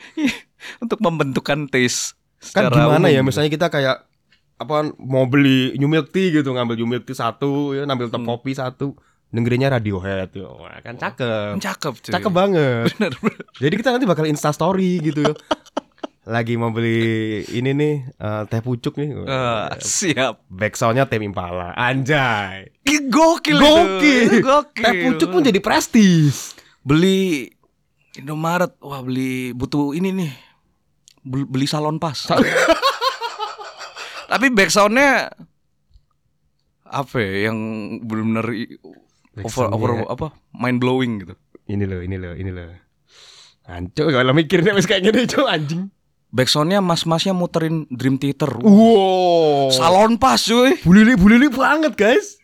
untuk membentukkan taste. Kan gimana umum ya misalnya kita kayak apa mau beli new milk tea gitu ngambil new milk tea satu ya ngambil top Hmm. kopi satu dengerinnya Radiohead ya. Wah, kan cakep. cakep cuy. Cakep banget. Bener, bener. Jadi kita nanti bakal insta story gitu ya. Lagi mau beli ini nih eh, teh pucuk nih. Ah, siap. Backsoundnya Tame Impala. Anjay. Ih, Gokil itu. Gokil. Gokil. Teh pucuk pun jadi prestis. beli Indomaret, wah beli butuh ini nih. Bel- Beli salon pas. Tapi backsoundnya apa ya, yang benar-benar i- over over Backsoundnya- apa mind blowing gitu. Ini loh, ini loh, ini loh. Hancur kalau mikirnya wis kayak gini anjing. Backsoundnya mas-masnya muterin Dream Theater. Wow. Salon pas cuy. Bulili bulili banget guys.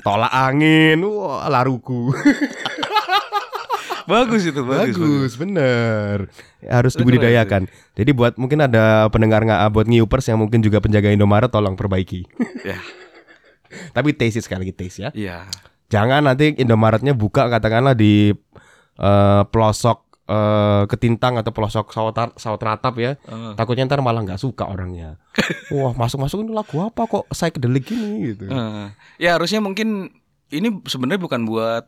Tolak angin, wah laruku. Bagus itu, bagus. Bagus, bener. Harus Bener, dibudidayakan. Jadi buat mungkin ada pendengar nggak buat ngiupers yang mungkin juga penjaga Indomaret tolong perbaiki. Ya, Tapi taste sekali lagi taste ya. iya. Jangan nanti Indomaretnya buka katakanlah di eh, pelosok eh, ketintang atau pelosok sawat sawat ratap ya. Eh, Takutnya ntar malah nggak suka orangnya. Wah masuk masuk ini lagu apa kok psychedelic gini gitu. eh. Ya harusnya mungkin ini sebenarnya bukan buat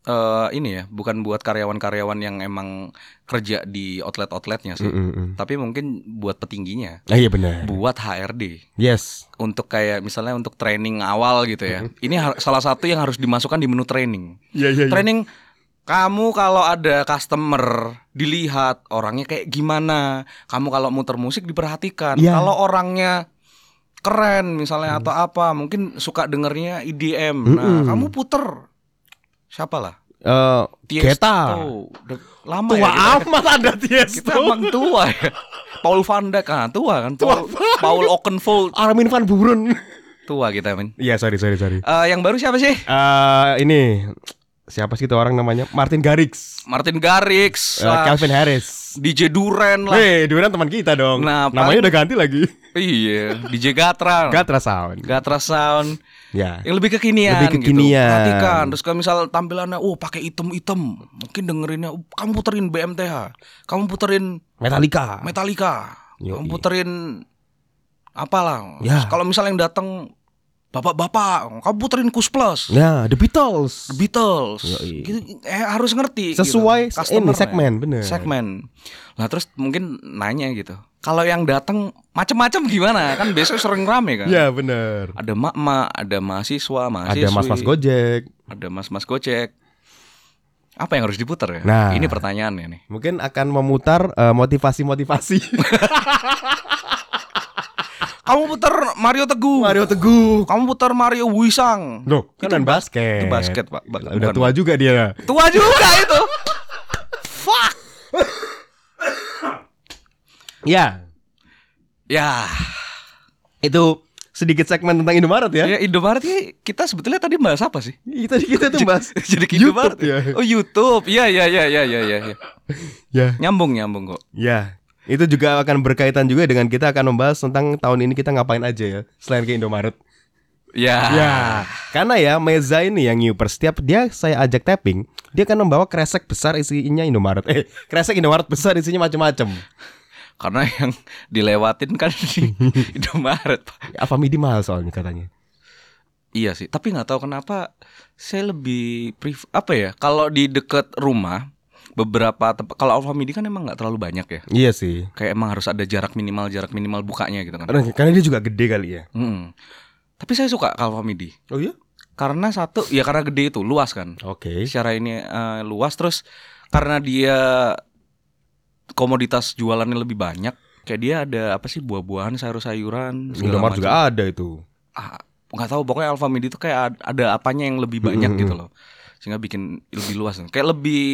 eh ini ya, bukan buat karyawan-karyawan yang emang kerja di outlet-outletnya sih. Mm, mm, mm. Tapi mungkin buat petingginya, Ah, iya benar. buat HRD Yes. untuk kayak misalnya untuk training awal gitu ya. Ini har- salah satu yang harus dimasukkan di menu training. Iya iya. Training kamu kalau ada customer dilihat orangnya kayak gimana. Kamu kalau muter musik diperhatikan. Iya. Kalau orangnya keren misalnya atau apa, mungkin suka dengernya IDM. Nah, Mm-mm. kamu puter siapa lah? Eh, Tiesto. Geta. Lama Tua ya kita. amat ada Tiesto. Kita emang tua ya. Paul Van Dijk ah, tua kan. Paul, Paul Oakenfold Armin van Buren. tua kita men. Iya sorry sorry sorry. Eh, yang baru siapa sih? Eh ini siapa sih itu orang namanya Martin Garrix, Martin Garrix, lah, Calvin Harris. DJ Duren lah. Hei, Duran teman kita dong. Nah, Namanya udah ganti lagi. Iya, DJ Gatra. Gatra Sound. Gatra Sound Ya. yang lebih kekinian, Lebih kekinian. gitu. Perhatikan, terus kalau misal tampilannya, oh pakai item-item, mungkin dengerinnya, oh, kamu puterin BMTH, kamu puterin Metallica. Metallica, kamu Yoi. puterin apalah. Ya. Kalau misal yang datang bapak-bapak, kamu puterin Kus Plus. Ya, The Beatles. The Beatles, Yoi. gitu, eh, harus ngerti. Sesuai gitu. ini Customer-nya. segmen, bener. Segmen. Nah terus mungkin nanya gitu, kalau yang datang macam-macam gimana? Kan besok sering rame kan? Ya, bener. Ada mak-mak, ada mahasiswa, mahasiswi, Ada Mas-mas Gojek. ada mas-mas gojek. Apa yang harus diputar ya? Nah. Ini pertanyaannya nih. Mungkin akan memutar eh, motivasi-motivasi. Kamu putar Mario Teguh. Mario Teguh. Kamu putar Mario Wisang. Loh, kan Itu bas- basket. itu basket, Pak. Ba- Udah bukan tua juga dia. Tua juga itu. Fuck. Ya, Ya, itu sedikit segmen tentang Indomaret ya. Ya Indomaret ini kita sebetulnya tadi bahas apa sih? Kita kita tuh bahas Jadi Indomaret ya. Oh YouTube. Iya iya iya iya iya iya. Ya. Nyambung nyambung kok. Ya. Itu juga akan berkaitan juga dengan kita akan membahas tentang tahun ini kita ngapain aja ya selain ke Indomaret. Ya. Ya, karena ya Meza ini yang newper setiap dia saya ajak tapping, dia akan membawa kresek besar isinya Indomaret. Eh, kresek Indomaret besar isinya macam-macam. Karena yang dilewatin kan di Indomaret. Alfamidi mahal soalnya katanya. Iya sih, tapi nggak tahu kenapa saya lebih pref apa ya? Kalau di deket rumah beberapa tempat kalau Alfamidi kan emang nggak terlalu banyak ya. Iya sih. Kayak emang harus ada jarak minimal jarak minimal bukanya gitu kan. Karena, karena dia juga gede kali ya. Mm. Tapi saya suka Alfamidi Oh iya? karena satu ya karena gede itu luas kan. Oke. Secara ini eh, luas terus karena dia komoditas jualannya lebih banyak. Kayak dia ada apa sih buah-buahan, sayur-sayuran, Indomaret juga ada itu. ah, nggak tahu pokoknya Alfamidi itu kayak ad- ada apanya yang lebih banyak Hmm. gitu loh sehingga bikin lebih luas kayak lebih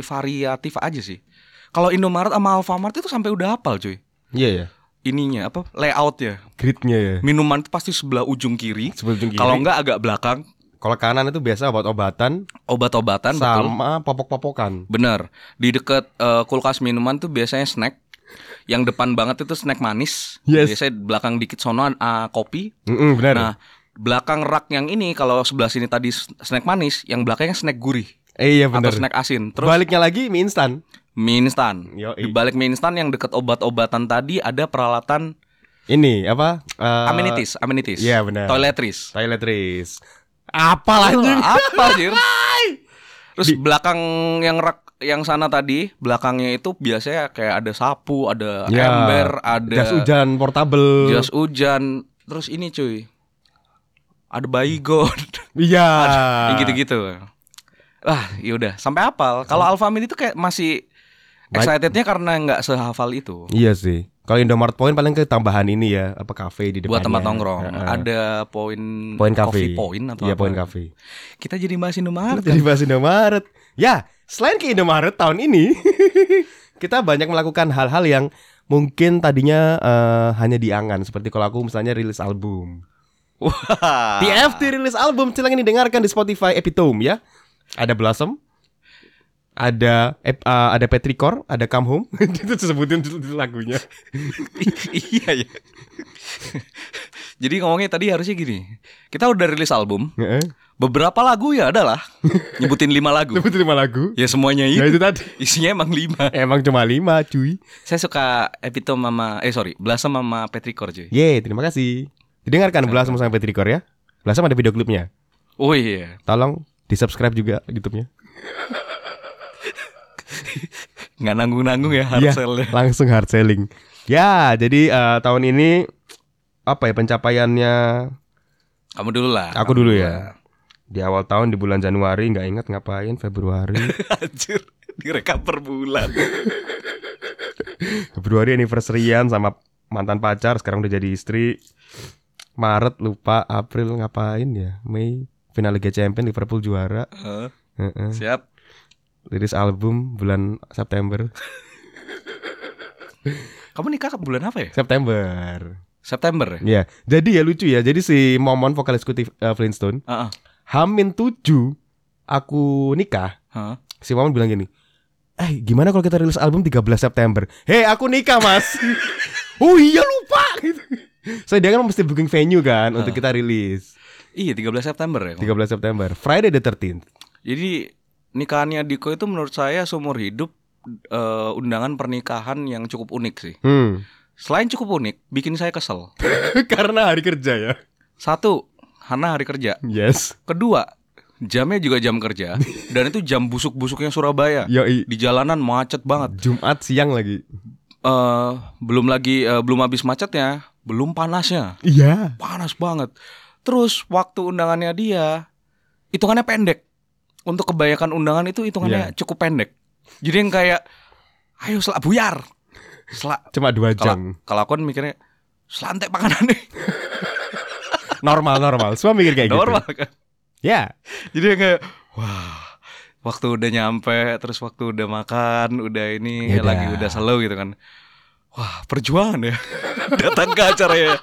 variatif aja sih kalau Indomaret sama Alfamart itu sampai udah hafal cuy Iya ya. ininya apa layoutnya Gridnya ya. minuman itu pasti sebelah ujung kiri Sebelum kiri. kalau nggak agak belakang kalau kanan itu biasa obat-obatan obat-obatan betul sama popok-popokan. bener di dekat eh, kulkas minuman tuh biasanya snack yang depan banget itu snack manis Yes. biasanya belakang dikit sono ah, kopi Mm-mm, benar. Nah, belakang rak yang ini kalau sebelah sini tadi snack manis, yang belakangnya snack gurih eh iya atau benar. snack asin. Terus Baliknya lagi mie instan. mie instan. Di balik mie instan yang deket obat-obatan tadi ada peralatan Ini apa? Eh, amenities, amenities. iya, benar. Toiletries. Toiletries. Apa lagi? Apa anjir? Terus belakang yang rak yang sana tadi, belakangnya itu biasanya kayak ada sapu, ada Ya, ember, ada Jas hujan portable. jas hujan. Terus ini cuy. Ada baygon. Iya. Yang gitu-gitu. Ah, yaudah sampai hafal. Kalau Alfamidi itu kayak masih excitednya karena nggak sehafal itu. Iya sih. Kalau Indomaret Point paling ke tambahan ini ya, apa kafe di depannya. Buat tempat nongkrong. Heeh. Ada poin Poin kafe. point atau Iya, poin kafe. Kita jadi bahas Indomaret. Jadi bahas Indomaret. Ya, selain ke Indomaret tahun ini, kita banyak melakukan hal-hal yang mungkin tadinya eh, hanya diangan seperti kalau aku misalnya rilis album. Wah. TFT rilis album silahkan didengarkan di Spotify Epitome ya. Ada Blossom, ada eh, ada Petricor, ada Come Home. Itu sebutin dulu lagunya. iya ya. Jadi ngomongnya tadi harusnya gini. Kita udah rilis album, Heeh. beberapa lagu ya adalah nyebutin lima lagu. Sebut lima lagu. Ya semuanya Ya itu. itu tadi. Isinya emang lima. Emang cuma lima, cuy. Saya suka Epitome sama eh sorry, Blossom sama Petricor cuy. Ye, terima kasih. Didengarkan Blossom sama Petricor ya. Blossom ada video klipnya. Oh iya. Tolong di subscribe juga YouTube-nya. nggak nanggung-nanggung ya hard Iya, sell-nya. langsung hard selling. Ya, jadi eh, tahun ini apa ya pencapaiannya? Kamu dulu lah. Aku kamu dulu ya. Di awal tahun di bulan Januari nggak ingat ngapain Februari. Anjir, direkam per bulan. Februari anniversary-an sama mantan pacar sekarang udah jadi istri. Maret lupa, April ngapain ya? Mei final Liga Champions Liverpool juara. Heeh, Heeh. Siap. Rilis album bulan September. Kamu nikah ke bulan apa ya? September. September ya? Ya, jadi ya lucu ya. Jadi si Momon vokalis Kuti uh, Flintstone, Heeh. Hamin 7 aku nikah. Heeh. Si Momon bilang gini, "Eh, gimana kalau kita rilis album 13 September?" "Hei, aku nikah, Mas." "Oh iya lupa." gitu. So dia kan mesti booking venue kan untuk kita rilis. Iya, 13 September ya. 13 September, Friday the 13th. Jadi nikahannya Diko itu menurut saya seumur hidup eh, undangan pernikahan yang cukup unik sih. Hmm. Selain cukup unik, bikin saya kesel. Karena hari kerja ya. Satu, karena hari kerja. Yes. Kedua, jamnya juga jam kerja dan itu jam busuk-busuknya Surabaya. Yoi. Di jalanan macet banget. Jumat siang lagi. eh belum lagi eh, belum habis macetnya, belum panasnya. Iya. Panas banget. Terus waktu undangannya dia hitungannya pendek. Untuk kebanyakan undangan itu hitungannya Iya. cukup pendek. Jadi yang kayak ayo selak buyar. Selak Cuma dua jam. kalau aku kan mikirnya selantek makanan nih. Normal normal. Semua mikir kayak Normal gitu. kan. Ya. Jadi yang kayak wah, waktu udah nyampe terus waktu udah makan, udah ini Ya lagi udah. udah slow gitu kan. Wah, perjuangan ya. Datang ke acara ya.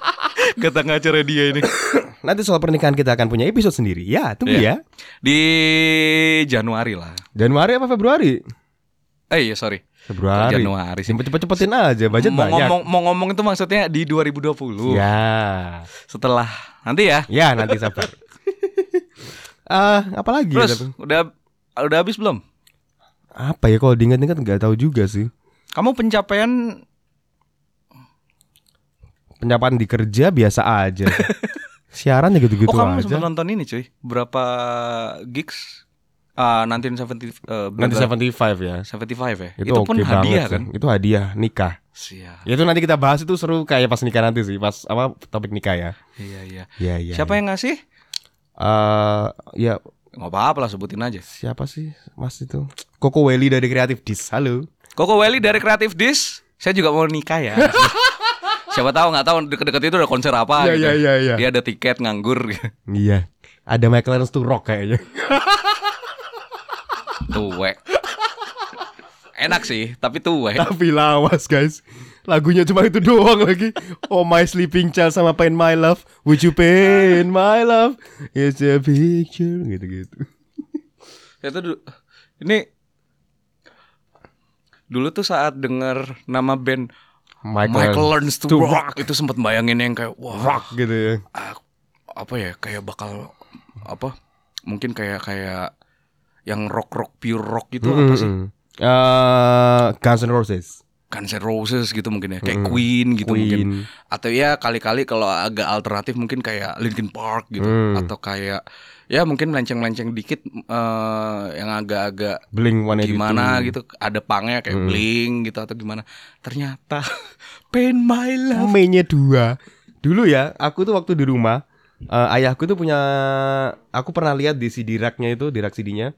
ke tengah acara dia ini. Nanti soal pernikahan kita akan punya episode sendiri. Ya, tunggu Iya. ya. Di Januari lah. Januari apa Februari? Eh iya sorry. Februari. Januari sih. Cepet-cepetin aja, budget mau banyak. ngomong mau ngomong itu maksudnya di 2020. Ya. Setelah nanti ya. Ya, nanti sabar. Ah, apa lagi? Terus udah udah habis belum? apa ya kalau diingat-ingat nggak tahu juga sih. Kamu pencapaian Pencapaian di kerja biasa aja. Siaran ya gitu-gitu Oh kamu aja. sempat nonton ini cuy Berapa gigs Ah 1970 uh, Nanti 75 ya. 75 ya Itu, Itu, pun hadiah banget kan sih. Itu hadiah nikah. Siap Ya itu nanti kita bahas itu seru kayak pas nikah nanti sih, pas apa topik nikah ya. Iya iya Iya iya. Siapa yang ngasih? Eh ya Nggak apa-apa lah sebutin aja siapa sih Mas itu? Koko Welly dari Creative Dis. Halo. Koko Welly dari Creative Dish Saya juga mau nikah ya Siapa tahu nggak tahu deket-deket itu ada konser apa Iya, gitu. iya, iya, iya. Dia ada tiket nganggur Iya. Ada Michael Ernst to rock kayaknya. Tuwek Enak sih Tapi tuwek Tapi lawas guys. Lagunya cuma itu doang lagi. Oh my sleeping child sama Pain My Love. Would you paint my love? It's a picture gitu-gitu. Itu du- ini dulu tuh saat denger nama band Michael, Learns to, to rock. itu sempat bayangin yang kayak wah rock gitu ya. ah, apa ya kayak bakal apa mungkin kayak kayak yang rock rock pure rock gitu apa sih Mm-mm. Eh, Guns N' Roses. Guns N' Roses gitu mungkin ya kayak Queen gitu Queen. mungkin atau ya kali-kali kalau agak alternatif mungkin kayak Linkin Park gitu Hmm. atau kayak ya mungkin melenceng-melenceng dikit eh, yang agak-agak Blink One gimana gitu. Ada pangnya kayak bling gitu atau gimana. Ternyata pain my love. Mainnya dua. Dulu ya, aku tuh waktu di rumah, eh, ayahku tuh punya, aku pernah lihat di CD racknya itu, di rack CD-nya,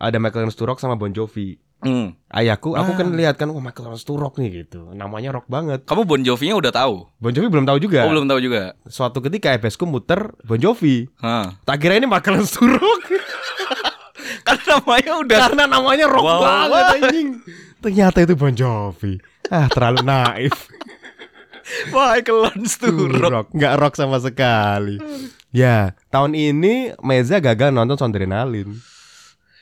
ada Michael Ernst to rock sama Bon Jovi. Hmm. Ayahku, aku Ah. kan lihat kan, oh Michael Ernst to rock nih gitu, namanya rock banget. kamu Bon Jovi-nya udah tahu Bon Jovi belum tahu juga. oh belum tahu juga Suatu ketika FSku muter Bon Jovi. Hah. Tak kira ini Michael Ernst to rock. kan namanya udah Karena namanya rock Wow. banget anjing. Ternyata itu Bon Jovi. Ah, terlalu naif. Michael to rock rock. Nggak rock sama sekali. Ya, tahun ini Meza gagal nonton Sondrenalin.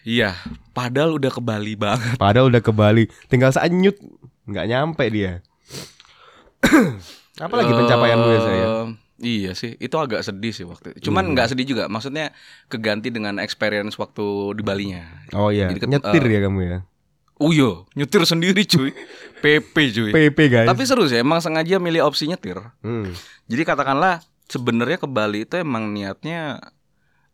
iya padahal udah ke Bali banget Padahal udah ke Bali, tinggal seanyut nggak nyampe dia. Apalagi pencapaianmu ya saya? Iya sih, itu agak sedih sih waktu itu. Cuman nggak sedih juga, maksudnya keganti dengan experience waktu di Balinya. Oh iya, Jadi nyetir eh, ya kamu ya. Iya, nyetir sendiri cuy. PP cuy. PP guys. Tapi seru sih, emang sengaja milih opsi nyetir. Hmm. Jadi katakanlah sebenarnya ke Bali itu emang niatnya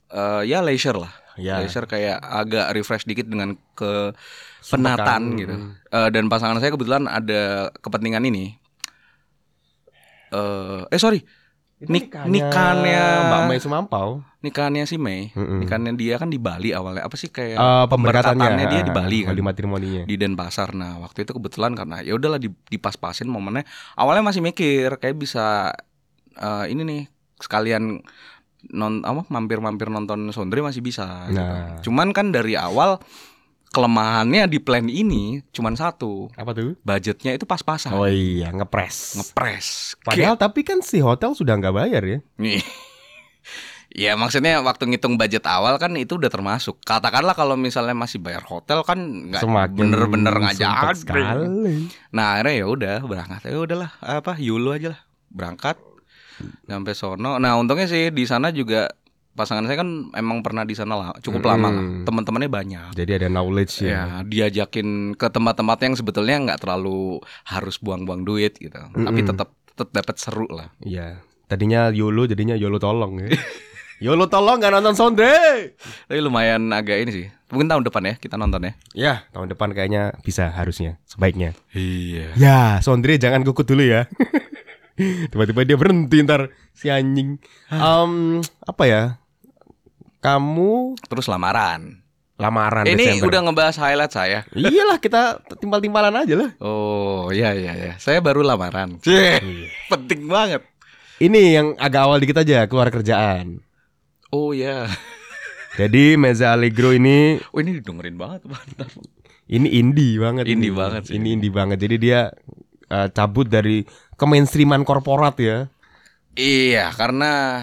eh, ya leisure lah. Ya. Leisure kayak agak refresh dikit dengan ke penataan gitu. Eh, dan pasangan saya kebetulan ada kepentingan ini. Eh, eh sorry, Nik- nikahnya nikahnya Mbak Mei Sumampau. nikahannya si Mei. Mm-mm. Nikahnya dia kan di Bali awalnya. Apa sih kayak Eh, pemberkatannya dia di Bali kan. Di matrimoninya. di Denpasar. Nah, waktu itu kebetulan karena ya udahlah di- dipas-pasin momennya. Awalnya masih mikir kayak bisa eh, ini nih sekalian non apa mampir-mampir nonton Sondre masih bisa gitu. Nah. Cuman kan dari awal kelemahannya di plan ini cuman satu. Apa tuh? Budgetnya itu pas-pasan. Oh iya, ngepres. Ngepres. Padahal tapi kan si hotel sudah nggak bayar ya. Nih. Ya maksudnya waktu ngitung budget awal kan itu udah termasuk. Katakanlah kalau misalnya masih bayar hotel kan nggak bener-bener jadi. sekali. Nah akhirnya ya udah berangkat ya udahlah apa Yulu aja lah berangkat sampai sono. Nah untungnya sih di sana juga pasangan saya kan emang pernah di sana lah cukup lama lah. Hmm. Teman-temannya banyak. Jadi ada knowledge ya. Ya diajakin ke tempat-tempat yang sebetulnya nggak terlalu harus buang-buang duit gitu. Tapi Mm-mm. tetap tetap dapat seru lah. Iya. Tadinya YOLO jadinya YOLO tolong ya. YOLO tolong nggak nonton Sondre. Tapi lumayan agak ini sih. Mungkin tahun depan ya kita nonton ya. Ya, tahun depan kayaknya bisa harusnya, sebaiknya. Iya. Ya, Sondre jangan kukut dulu ya. Tiba-tiba dia berhenti ntar si anjing. Em, apa ya? Kamu Terus lamaran. lamaran Ini Desember. udah ngebahas highlight saya. Iyalah kita timpal-timpalan aja lah. Oh iya iya iya. Saya baru lamaran. Cih, penting banget. Ini yang agak awal dikit aja keluar kerjaan. Oh iya. Jadi Meza Allegro ini Oh ini didengerin banget mantap. ini indie banget. Indie ini. banget sih. Ini indie banget. Jadi dia eh, cabut dari kemainstreaman korporat ya. Iya, karena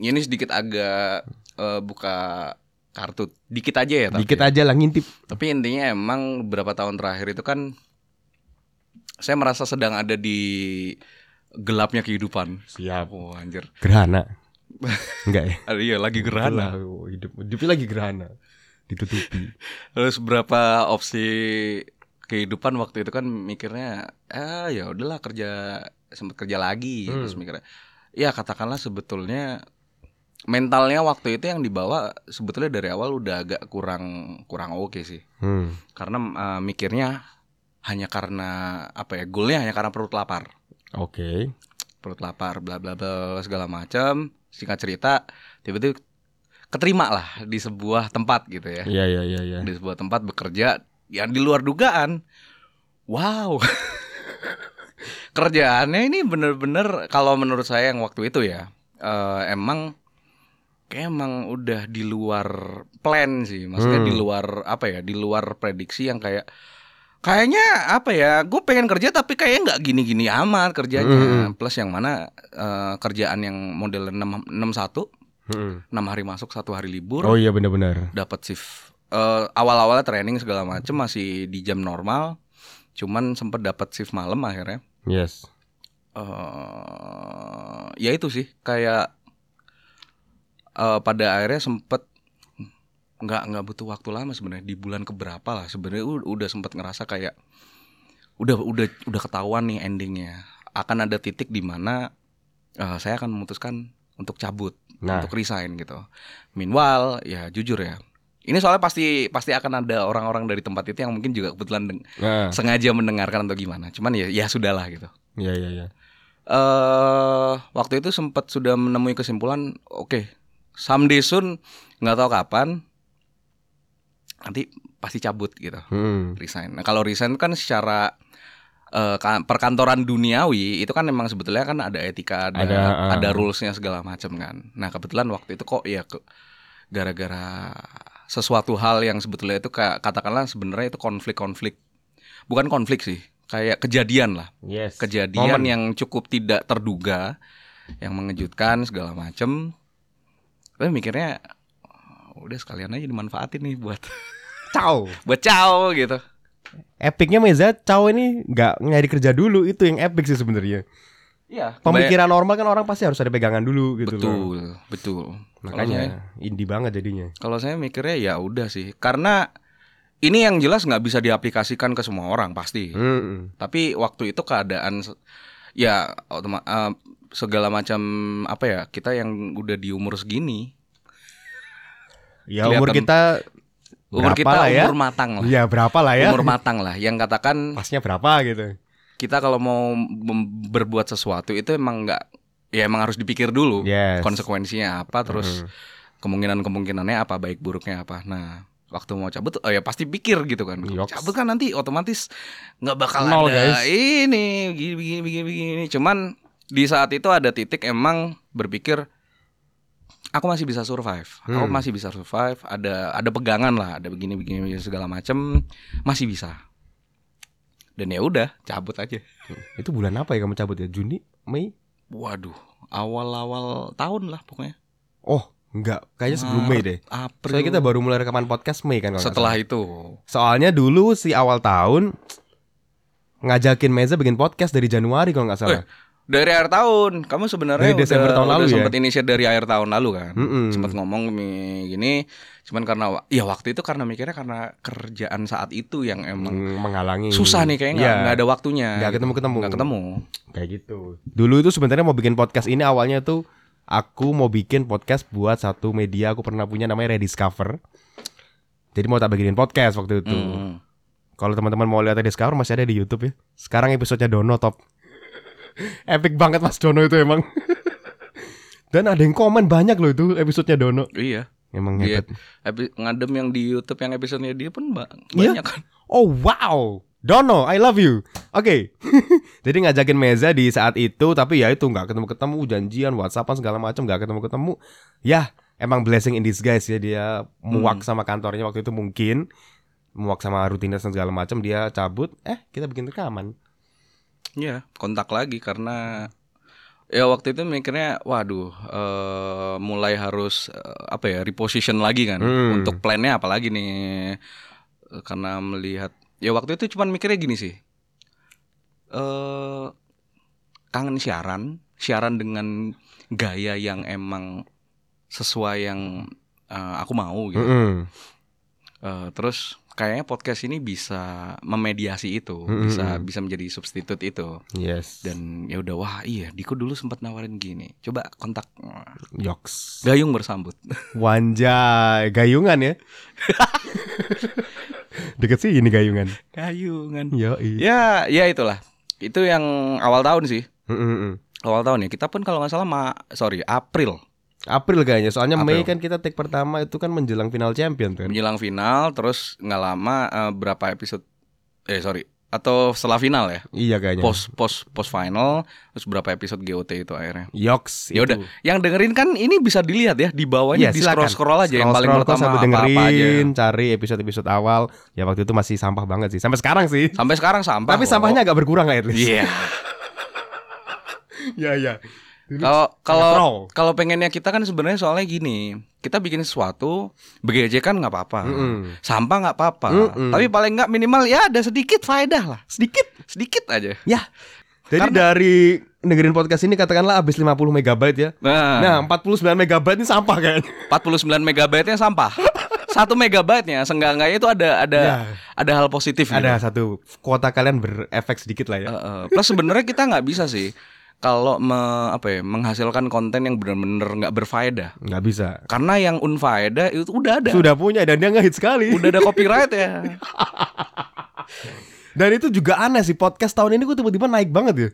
ini sedikit agak eh, buka kartu dikit aja ya tapi. Dikit aja lah ngintip. Tapi intinya emang beberapa tahun terakhir itu kan saya merasa sedang ada di gelapnya kehidupan. Siap. Oh anjir. Gerhana. Enggak ya? Aduh, iya lagi gerhana. Oh, hidup hidupnya lagi gerhana. Ditutupi. Terus berapa opsi kehidupan waktu itu kan mikirnya ah ya udahlah kerja sempat kerja lagi Hmm. terus mikirnya ya katakanlah sebetulnya mentalnya waktu itu yang dibawa sebetulnya dari awal udah agak kurang kurang oke sih Hmm. karena eh, mikirnya hanya karena apa ya goalnya hanya karena perut lapar Oke. perut lapar bla bla bla segala macam singkat cerita tiba-tiba keterima lah di sebuah tempat gitu ya Iya iya iya iya. di sebuah tempat bekerja yang di luar dugaan. Wow. Kerjaannya ini bener-bener kalau menurut saya yang waktu itu ya eh, emang kayak emang udah di luar plan sih. Maksudnya Hmm. di luar apa ya? Di luar prediksi yang kayak kayaknya apa ya? Gue pengen kerja tapi kayaknya nggak gini-gini amat kerjanya. Hmm. Plus yang mana eh, kerjaan yang model 6 61 Hmm. 6 hari masuk satu hari libur Oh iya benar-benar. dapat shift Eh, awal-awalnya training segala macem masih di jam normal cuman sempet dapat shift malam akhirnya Yes. eh ya itu sih kayak eh pada akhirnya sempet nggak nggak butuh waktu lama sebenarnya di bulan keberapa lah sebenarnya udah sempet ngerasa kayak udah udah udah ketahuan nih endingnya akan ada titik di mana eh, saya akan memutuskan untuk cabut Nah. untuk resign gitu. Meanwhile, ya jujur ya, ini soalnya pasti pasti akan ada orang-orang dari tempat itu yang mungkin juga kebetulan deng- Nah. sengaja mendengarkan atau gimana. Cuman ya ya sudahlah gitu. Iya iya iya. Eh waktu itu sempat sudah menemui kesimpulan, oke, someday soon nggak tahu kapan nanti pasti cabut gitu, Hmm. resign. Nah kalau resign kan secara ka- perkantoran duniawi itu kan memang sebetulnya kan ada etika, ada Ada, ada, uh. rulesnya segala macam kan. Nah kebetulan waktu itu kok ya ke- gara-gara sesuatu hal yang sebetulnya itu kayak katakanlah sebenarnya itu konflik-konflik, bukan konflik sih, kayak kejadian lah Yes. kejadian Momen. yang cukup tidak terduga, yang mengejutkan segala macem. Tapi mikirnya "Oh, udah sekalian aja dimanfaatin nih buat Ciao. buat caw gitu. Epicnya Meza, Ciao ini nggak nyari kerja dulu itu yang epic sih sebenarnya. Iya. Pemikiran normal kan orang pasti harus ada pegangan dulu gitu loh. betul, betul. Kalau saya, Makanya indie banget jadinya. kalau saya mikirnya ya udah sih, karena ini yang jelas nggak bisa diaplikasikan ke semua orang pasti. Hmm. Tapi waktu itu keadaan ya eh, segala macam apa ya kita yang udah di umur segini, Ya umur kita umur berapa kita lah ya? umur matang lah. Ya berapa lah ya? umur matang lah yang katakan Pasnya berapa gitu. Kita kalau mau berbuat sesuatu itu emang nggak ya emang harus dipikir dulu Yes. konsekuensinya apa terus Hmm. kemungkinan kemungkinannya apa baik buruknya apa nah waktu mau cabut oh ya pasti pikir gitu kan Yoks. cabut kan nanti otomatis nggak bakal Nol, ada guys. ini begini begini begini begini cuman di saat itu ada titik emang berpikir aku masih bisa survive aku Hmm. masih bisa survive ada ada pegangan lah ada begini begini, begini segala macem masih bisa dan ya udah cabut aja Itu bulan apa ya kamu cabut ya? Juni, Mei? waduh awal-awal tahun lah pokoknya Oh, enggak. Kayaknya sebelum Mei deh. April Soalnya kita baru mulai rekaman podcast Mei kan kalau setelah itu Soalnya dulu si awal tahun ngajakin Meza bikin podcast dari Januari kalau nggak salah. dari akhir tahun kamu sebenarnya Dari Desember udah, tahun udah lalu ya? sempat inisiat dari akhir tahun lalu kan Mm-mm. sempat ngomong gini cuman karena ya waktu itu karena mikirnya karena kerjaan saat itu yang emang Meng- menghalangi. susah nih kayaknya nggak Iya, nggak ada waktunya Nggak gitu. ketemu-ketemu. nggak ketemu Kayak gitu. Dulu itu sebenarnya mau bikin podcast ini awalnya tuh aku mau bikin podcast buat satu media aku pernah punya namanya Rediscover. Jadi mau tak bikinin podcast waktu itu. Hmm. Kalau teman-teman mau lihat Rediscover masih ada di YouTube ya. Sekarang episodenya Dono top. Epic banget Mas Dono itu emang. Dan ada yang komen banyak loh itu episodenya Dono. iya Emang Iya. hebat. Epi- ngadem yang di YouTube yang episodenya dia pun ba- Iya. banyak kan Oh wow, Dono, I love you. Oke, jadi ngajakin Meza di saat itu, tapi ya itu nggak ketemu ketemu, janjian, WhatsAppan segala macam nggak ketemu ketemu. Ya, emang blessing in disguise ya dia muak sama kantornya waktu itu mungkin muak sama rutinitas dan segala macam dia cabut. Eh, kita bikin rekaman. Iya kontak lagi karena Ya waktu itu mikirnya, waduh, eh, mulai harus eh, apa ya reposition lagi kan Hmm. untuk plannya apalagi nih Eh, karena melihat ya waktu itu cuman mikirnya gini sih, eh kangen siaran, siaran dengan gaya yang emang sesuai yang eh, aku mau gitu. Mm-mm. Eh, terus kayaknya podcast ini bisa memediasi itu, Mm-mm. bisa bisa menjadi substitut itu Yes. dan ya udah wah iya Diko dulu sempat nawarin gini coba kontak Yoks. Gayung bersambut Wanjay, gayungan ya. Deket sih ini gayungan. Gayungan Yo, ya ya itulah itu yang awal tahun sih Mm-mm. awal tahun ya kita pun kalau nggak salah ma sorry April April kayaknya, soalnya Mei April. kan kita take pertama itu kan menjelang final champion kan. menjelang final terus nggak lama eh, berapa episode eh sorry atau setelah final ya Iya kayaknya. post post post final terus berapa episode GOT itu akhirnya Yoks. ya udah yang dengerin kan ini bisa dilihat ya di bawahnya Iya, di scroll scroll aja yang paling Scroll-scroll pertama apa apa aja dengerin, cari episode-episode awal. Ya waktu itu masih sampah banget sih. Sampai sekarang sih. sampai sekarang sampah Tapi kok. sampahnya agak berkurang lah at least. iya Iya, iya. Kalau kalau kalau pengennya kita kan sebenarnya soalnya gini, kita bikin sesuatu begejekan nggak apa-apa, Mm-mm. sampah nggak apa-apa, Mm-mm. tapi paling nggak minimal ya ada sedikit faedah lah, Sedikit. sedikit aja. Ya. Jadi Karena- dari dengerin podcast ini katakanlah habis 50 megabyte ya. Nah, Nah, 49 megabyte ini sampah kayaknya. 49 megabyte-nya sampah. Satu megabyte-nya seenggak-enggaknya itu ada ada Ya. ada hal positif gitu. Ada satu kuota kalian berefek sedikit lah ya. Eh, eh. Plus sebenarnya kita nggak bisa sih kalau me- apa ya menghasilkan konten yang benar-benar nggak berfaedah. Nggak bisa. Karena yang unfaedah itu udah ada. Sudah punya dan dia ngehit sekali. Udah ada copyright ya. Dan itu juga aneh sih podcast tahun ini kok tiba-tiba naik banget ya.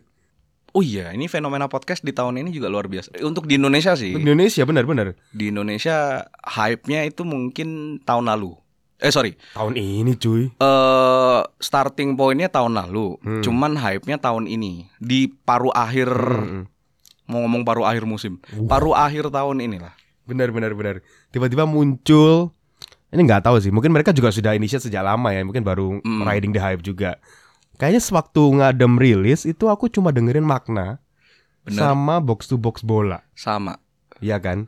Oh iya, ini fenomena podcast di tahun ini juga luar biasa. Untuk di Indonesia sih. Untuk Indonesia benar-benar. Di Indonesia hype-nya itu mungkin tahun lalu. Eh sorry, Tahun ini cuy. eh starting pointnya tahun lalu. Hmm. Cuman hype-nya tahun ini. Di paruh akhir Mm-mm. mau ngomong paruh akhir musim. Paruh akhir tahun inilah. Benar benar benar. Tiba-tiba muncul ini nggak tahu sih. Mungkin mereka juga sudah initiate sejak lama ya. Mungkin baru Mm. riding the hype juga. Kayaknya sewaktu ngadem rilis itu aku cuma dengerin makna Bener. sama box to box bola. Sama. Iya kan?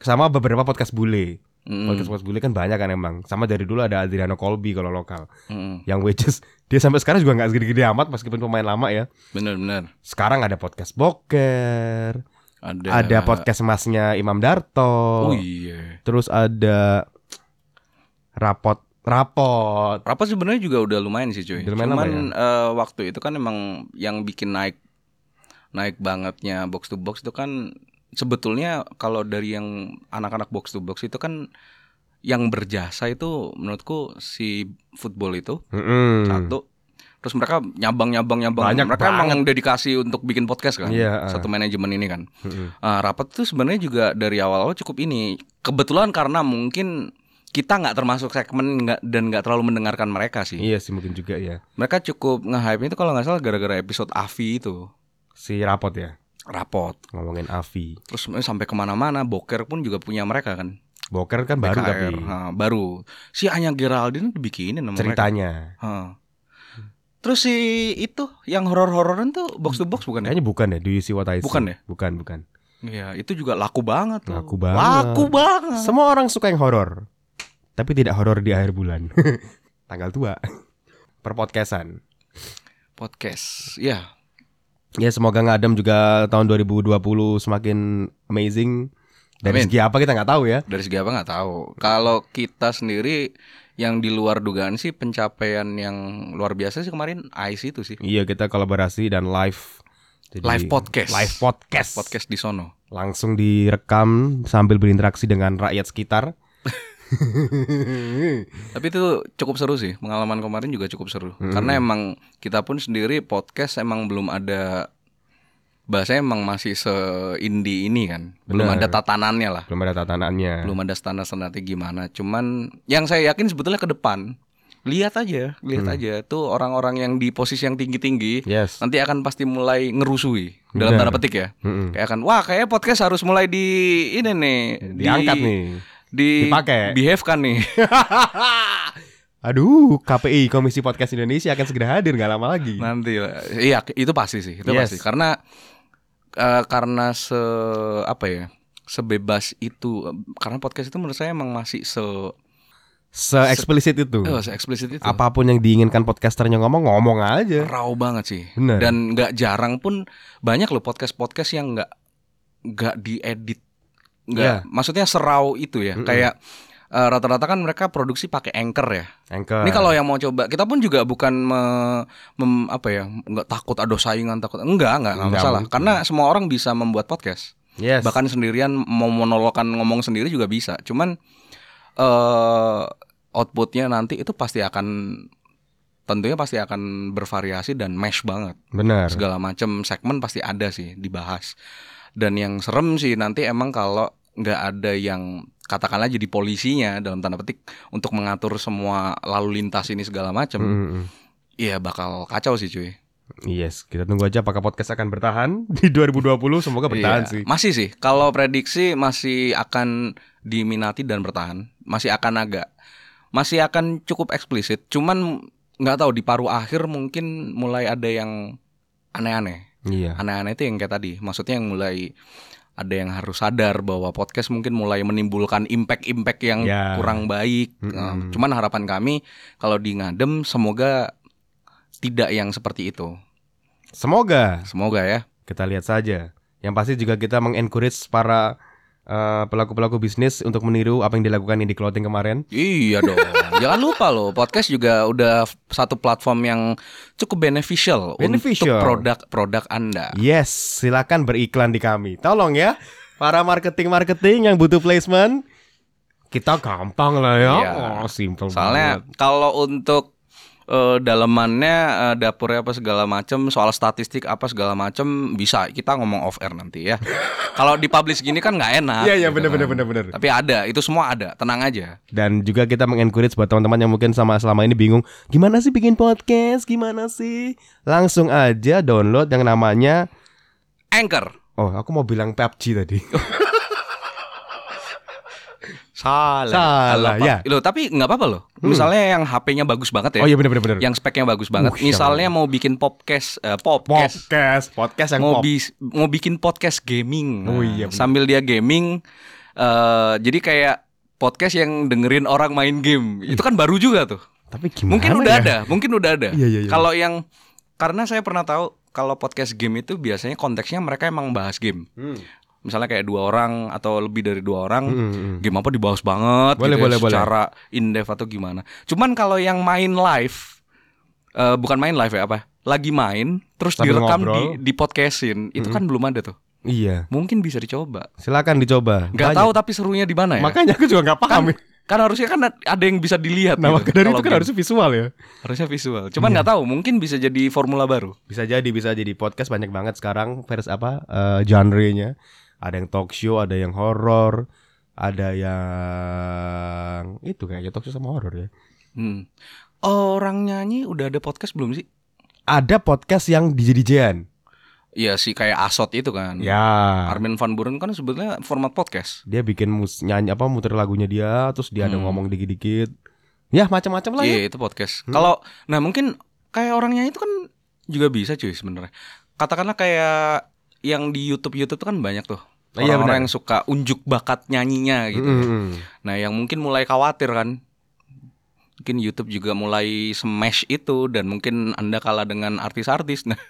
Sama beberapa podcast bule. Mm, Podcast podcast bule kan banyak kan emang. Sama dari dulu ada Adriano Colby kalau lokal. mm, Yang is dia sampai sekarang juga nggak segede-gede amat meskipun pemain lama ya. Bener-bener. Sekarang ada podcast Boker, Ada. ada podcast masnya Imam Darto. Oh iya. Terus ada rapot rapot. Rapat sebenarnya juga udah lumayan sih cuy. Udah lumayan Cuman lama eh, waktu itu kan emang yang bikin naik naik bangetnya box to box itu kan sebetulnya kalau dari yang anak-anak box to box itu kan yang berjasa itu menurutku si football itu Mm-mm. satu. Terus mereka nyabang nyabang nyabang. Banyak mereka emang banget. yang dedikasi untuk bikin podcast kan. Iya, ah. Satu manajemen ini kan. Mm-mm. Ah, rapat tuh sebenarnya juga dari awal-awal cukup ini. Kebetulan karena mungkin kita nggak termasuk segmen nggak dan nggak terlalu mendengarkan mereka sih. Iya sih mungkin juga ya. Mereka cukup nge-hype itu kalau nggak salah gara-gara episode Avi itu Si rapot ya rapot. ngomongin Avi. Terus sebenarnya sampai ke mana-mana. Boker pun juga punya mereka kan. Boker kan baru BKR, tapi ha, baru. Si Anya Geraldine dibikinin sama mereka. ceritanya. Ha. Terus si itu yang horor-hororan tuh box to box bukan ya? Kayaknya bukan ya Do You See What I See? Bukan ya? Bukan, bukan. Iya, itu juga laku banget tuh. Laku banget. Laku banget. Semua orang suka yang horor. Tapi tidak horor di akhir bulan. Tanggal tua. Per podcastan. Podcast. Ya, Ya semoga ngadem juga tahun 2020 semakin amazing. Dari Amin. segi apa kita nggak tahu ya. dari segi apa nggak tahu. Kalau kita sendiri yang di luar dugaan sih pencapaian yang luar biasa sih kemarin Ice itu sih. Iya kita kolaborasi dan live. Jadi, Live podcast. Live podcast. Podcast di sono. Langsung direkam sambil berinteraksi dengan rakyat sekitar. Tapi itu cukup seru sih. Pengalaman kemarin juga cukup seru. Hmm. Karena emang kita pun sendiri podcast emang belum ada bahasanya emang masih se-indie ini kan. Belum Benar. ada tatanannya lah. Belum ada tatanannya. Belum ada standar-standarnya gimana. Cuman yang saya yakin sebetulnya ke depan lihat aja, lihat Hmm. aja tuh orang-orang yang di posisi yang tinggi-tinggi Yes. nanti akan pasti mulai ngerusui dalam Benar. tanda petik ya. Mm-mm. Kayak akan wah kayak podcast harus mulai di ini nih, Diangkat di, nih. Di Dipakai. behave kan nih. Aduh, KPI Komisi Podcast Indonesia akan segera hadir nggak lama lagi. Nanti lah. Iya, itu pasti sih, itu Yes. pasti. Karena eh, karena se apa ya sebebas itu karena podcast itu menurut saya emang masih se Se-eksplisit itu. eh, se eksplisit itu Apa pun yang diinginkan podcasternya ngomong, ngomong aja. raw banget sih Bener. dan nggak jarang pun banyak loh podcast podcast yang nggak nggak diedit nggak Ya. maksudnya serau itu ya Mm-mm. kayak eh, rata-rata kan mereka produksi pakai anchor ya Anchor. Ini kalau yang mau coba, kita pun juga bukan me- mem- apa ya, nggak takut ada saingan takut, enggak, enggak, enggak Enggak masalah. mungkin. Karena semua orang bisa membuat podcast, yes. bahkan sendirian mau monologan ngomong sendiri juga bisa. Cuman eh outputnya nanti itu pasti akan tentunya pasti akan bervariasi dan mesh banget. benar. Segala macam segmen pasti ada sih dibahas. Dan yang serem sih nanti emang kalau nggak ada yang katakanlah jadi polisinya dalam tanda petik untuk mengatur semua lalu lintas ini segala macam. Mm, mm. Iya bakal kacau sih cuy. Yes, kita tunggu aja apakah podcast akan bertahan di 2020. Semoga bertahan Iya, sih. Masih sih. Kalau prediksi masih akan diminati dan bertahan. Masih akan agak masih akan cukup eksplisit. Cuman nggak tahu di paruh akhir mungkin mulai ada yang aneh-aneh. Iya. Aneh-aneh itu yang kayak tadi. Maksudnya yang mulai ada yang harus sadar bahwa podcast mungkin mulai menimbulkan impact-impact yang Ya. kurang baik. Mm-mm. Nah, cuman harapan kami kalau di ngadem semoga tidak yang seperti itu. Semoga Semoga ya. kita lihat saja. Yang pasti juga kita mengencourage para eh, pelaku-pelaku bisnis untuk meniru apa yang dilakukan Indie Clothing kemarin. Iya dong. Jangan lupa loh, podcast juga udah satu platform yang cukup beneficial, Beneficial. untuk produk-produk Anda. Yes, silakan beriklan di kami. Tolong ya, para marketing-marketing yang butuh placement, kita gampang lah ya. Iya. Oh, simple Soalnya kalau untuk eh, dalemannya eh, dapurnya apa segala macam, soal statistik apa segala macam bisa kita ngomong off air nanti ya. kalau dipublish gini kan nggak enak. Iya, iya, gitu bener, kan. bener, bener, bener. Tapi ada, itu semua ada, tenang aja. Dan juga kita mengencourage buat teman-teman yang mungkin sama selama ini bingung, gimana sih bikin podcast? Gimana sih? Langsung aja download yang namanya Anchor. Oh, aku mau bilang PUBG tadi. Salah. Salah, ya. Loh, tapi nggak apa-apa loh. Misalnya yang HP-nya bagus banget ya. Oh iya bener bener. yang speknya bagus banget. Uh, Misalnya mau bikin podcast, eh, podcast, podcast, podcast yang mau pop. bis- mau bikin podcast gaming. Oh iya, bener. sambil dia gaming, eh jadi kayak podcast yang dengerin orang main game. Itu kan baru juga tuh. Tapi gimana Mungkin udah ya? ada, mungkin udah ada. Iya, iya, iya. Kalau yang karena saya pernah tahu kalau podcast game itu biasanya konteksnya mereka emang bahas game. Hmm. Misalnya kayak dua orang atau lebih dari dua orang, Hmm, hmm, hmm. game apa dibahas banget Boleh, gitu ya, boleh, boleh. secara in depth atau gimana. Cuman kalau yang main live eh, bukan main live ya apa? Lagi main terus Sambil direkam ngobrol. di di podcastin. Itu kan belum ada tuh. Iya, Mungkin bisa dicoba. silakan dicoba. Gak Banyak. tahu tapi serunya di mana ya? Makanya aku juga nggak kan, paham. ya. kan harusnya kan ada yang bisa dilihat Nah, gitu, dari itu kan game. harusnya visual ya. harusnya visual. Cuman Iya. nggak tahu, mungkin bisa jadi formula baru. Bisa jadi, bisa jadi podcast banyak banget sekarang vers apa eh, genre-nya. Ada yang talk show, ada yang horor, ada yang itu kayaknya talk show sama horor ya. Hmm. Orang nyanyi udah ada podcast belum sih? Ada podcast yang DJ-DJan. Iya sih kayak Asot itu kan. Ya. Armin van Buren kan sebetulnya format podcast. Dia bikin mus nyanyi apa muter lagunya dia, terus dia ada Hmm. ngomong dikit-dikit. Ya macam-macam lah ya. Iya itu podcast. Hmm. Kalau nah mungkin kayak orangnya itu kan juga bisa cuy sebenarnya. Katakanlah kayak yang di YouTube YouTube tuh kan banyak tuh. Iya, Orang-orang benar. yang suka unjuk bakat nyanyinya gitu. Mm. Nah yang mungkin mulai khawatir kan. Mungkin YouTube juga mulai smash itu dan mungkin anda kalah dengan artis-artis. Nah,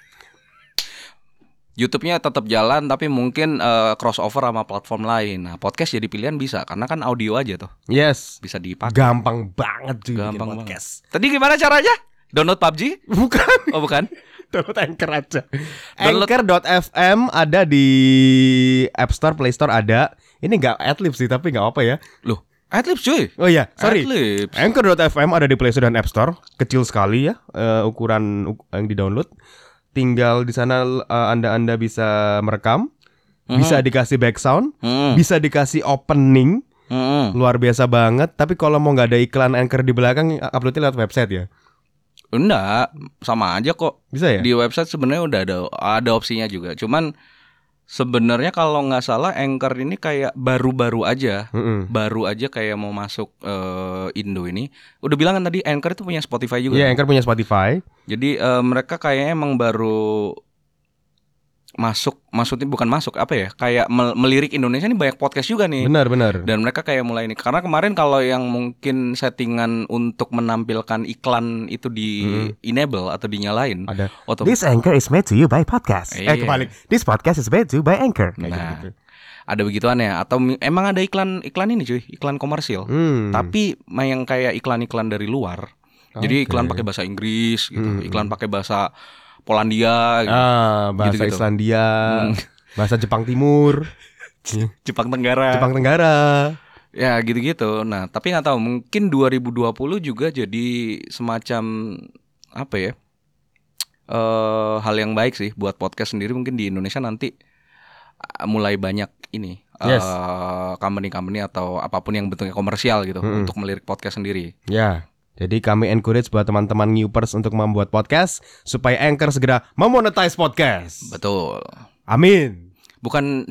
YouTube-nya tetap jalan tapi mungkin eh, crossover sama platform lain. Nah podcast jadi pilihan bisa karena kan audio aja tuh Yes. bisa dipakai. Gampang banget bikin Gampang banget. podcast. Tadi gimana caranya? Download PUBG? Bukan. Oh bukan? Download Anchor aja. Anchor.fm ada di App Store, Play Store ada. Ini nggak adlib sih, tapi nggak apa ya. Loh, Adlibs cuy. Oh iya, sorry. Adlibs. Anchor.fm ada di Play Store dan App Store. Kecil sekali ya eh, ukuran uk- yang di-download. Tinggal di sana eh, Anda-anda bisa merekam, bisa dikasih back sound, Hmm. bisa dikasih opening. Hmm. Luar biasa banget. Tapi kalau mau nggak ada iklan Anchor di belakang, uploadnya lewat website ya. Enggak, sama aja kok. Bisa ya? Di website sebenarnya udah ada ada opsinya juga. Cuman sebenarnya kalau nggak salah Anchor ini kayak baru-baru aja. Mm-mm. Baru aja kayak mau masuk eh, Indo ini. Udah bilang kan tadi Anchor itu punya Spotify juga. Iya, Anchor punya Spotify. Jadi eh, mereka kayaknya emang baru masuk maksudnya bukan masuk apa ya kayak mel- melirik Indonesia ini banyak podcast juga nih Benar, benar. dan mereka kayak mulai ini karena kemarin kalau yang mungkin settingan untuk menampilkan iklan itu di enable atau dinyalain Ada. otom- This anchor is made to you by podcast. Iya. Eh kebalik. This podcast is made to you by anchor. Kayak Nah. gitu. ada begituan ya atau emang ada iklan iklan ini cuy iklan komersil Hmm. tapi yang kayak iklan-iklan dari luar jadi Oke. iklan pakai bahasa Inggris gitu Hmm. iklan pakai bahasa Polandia gitu. ah, bahasa Gitu-gitu. Islandia, Hmm. bahasa Jepang Timur, Jepang Tenggara Jepang Tenggara. ya gitu-gitu nah tapi nggak tahu mungkin 2020 juga jadi semacam apa ya eh hal yang baik sih buat podcast sendiri mungkin di Indonesia nanti ah, mulai banyak ini eh, Yes. company-company atau apa pun yang bentuknya komersial gitu Mm-mm. untuk melirik podcast sendiri Ya. Jadi kami encourage buat teman-teman newpers untuk membuat podcast supaya Anchor segera memonetize podcast. betul Amin. bukan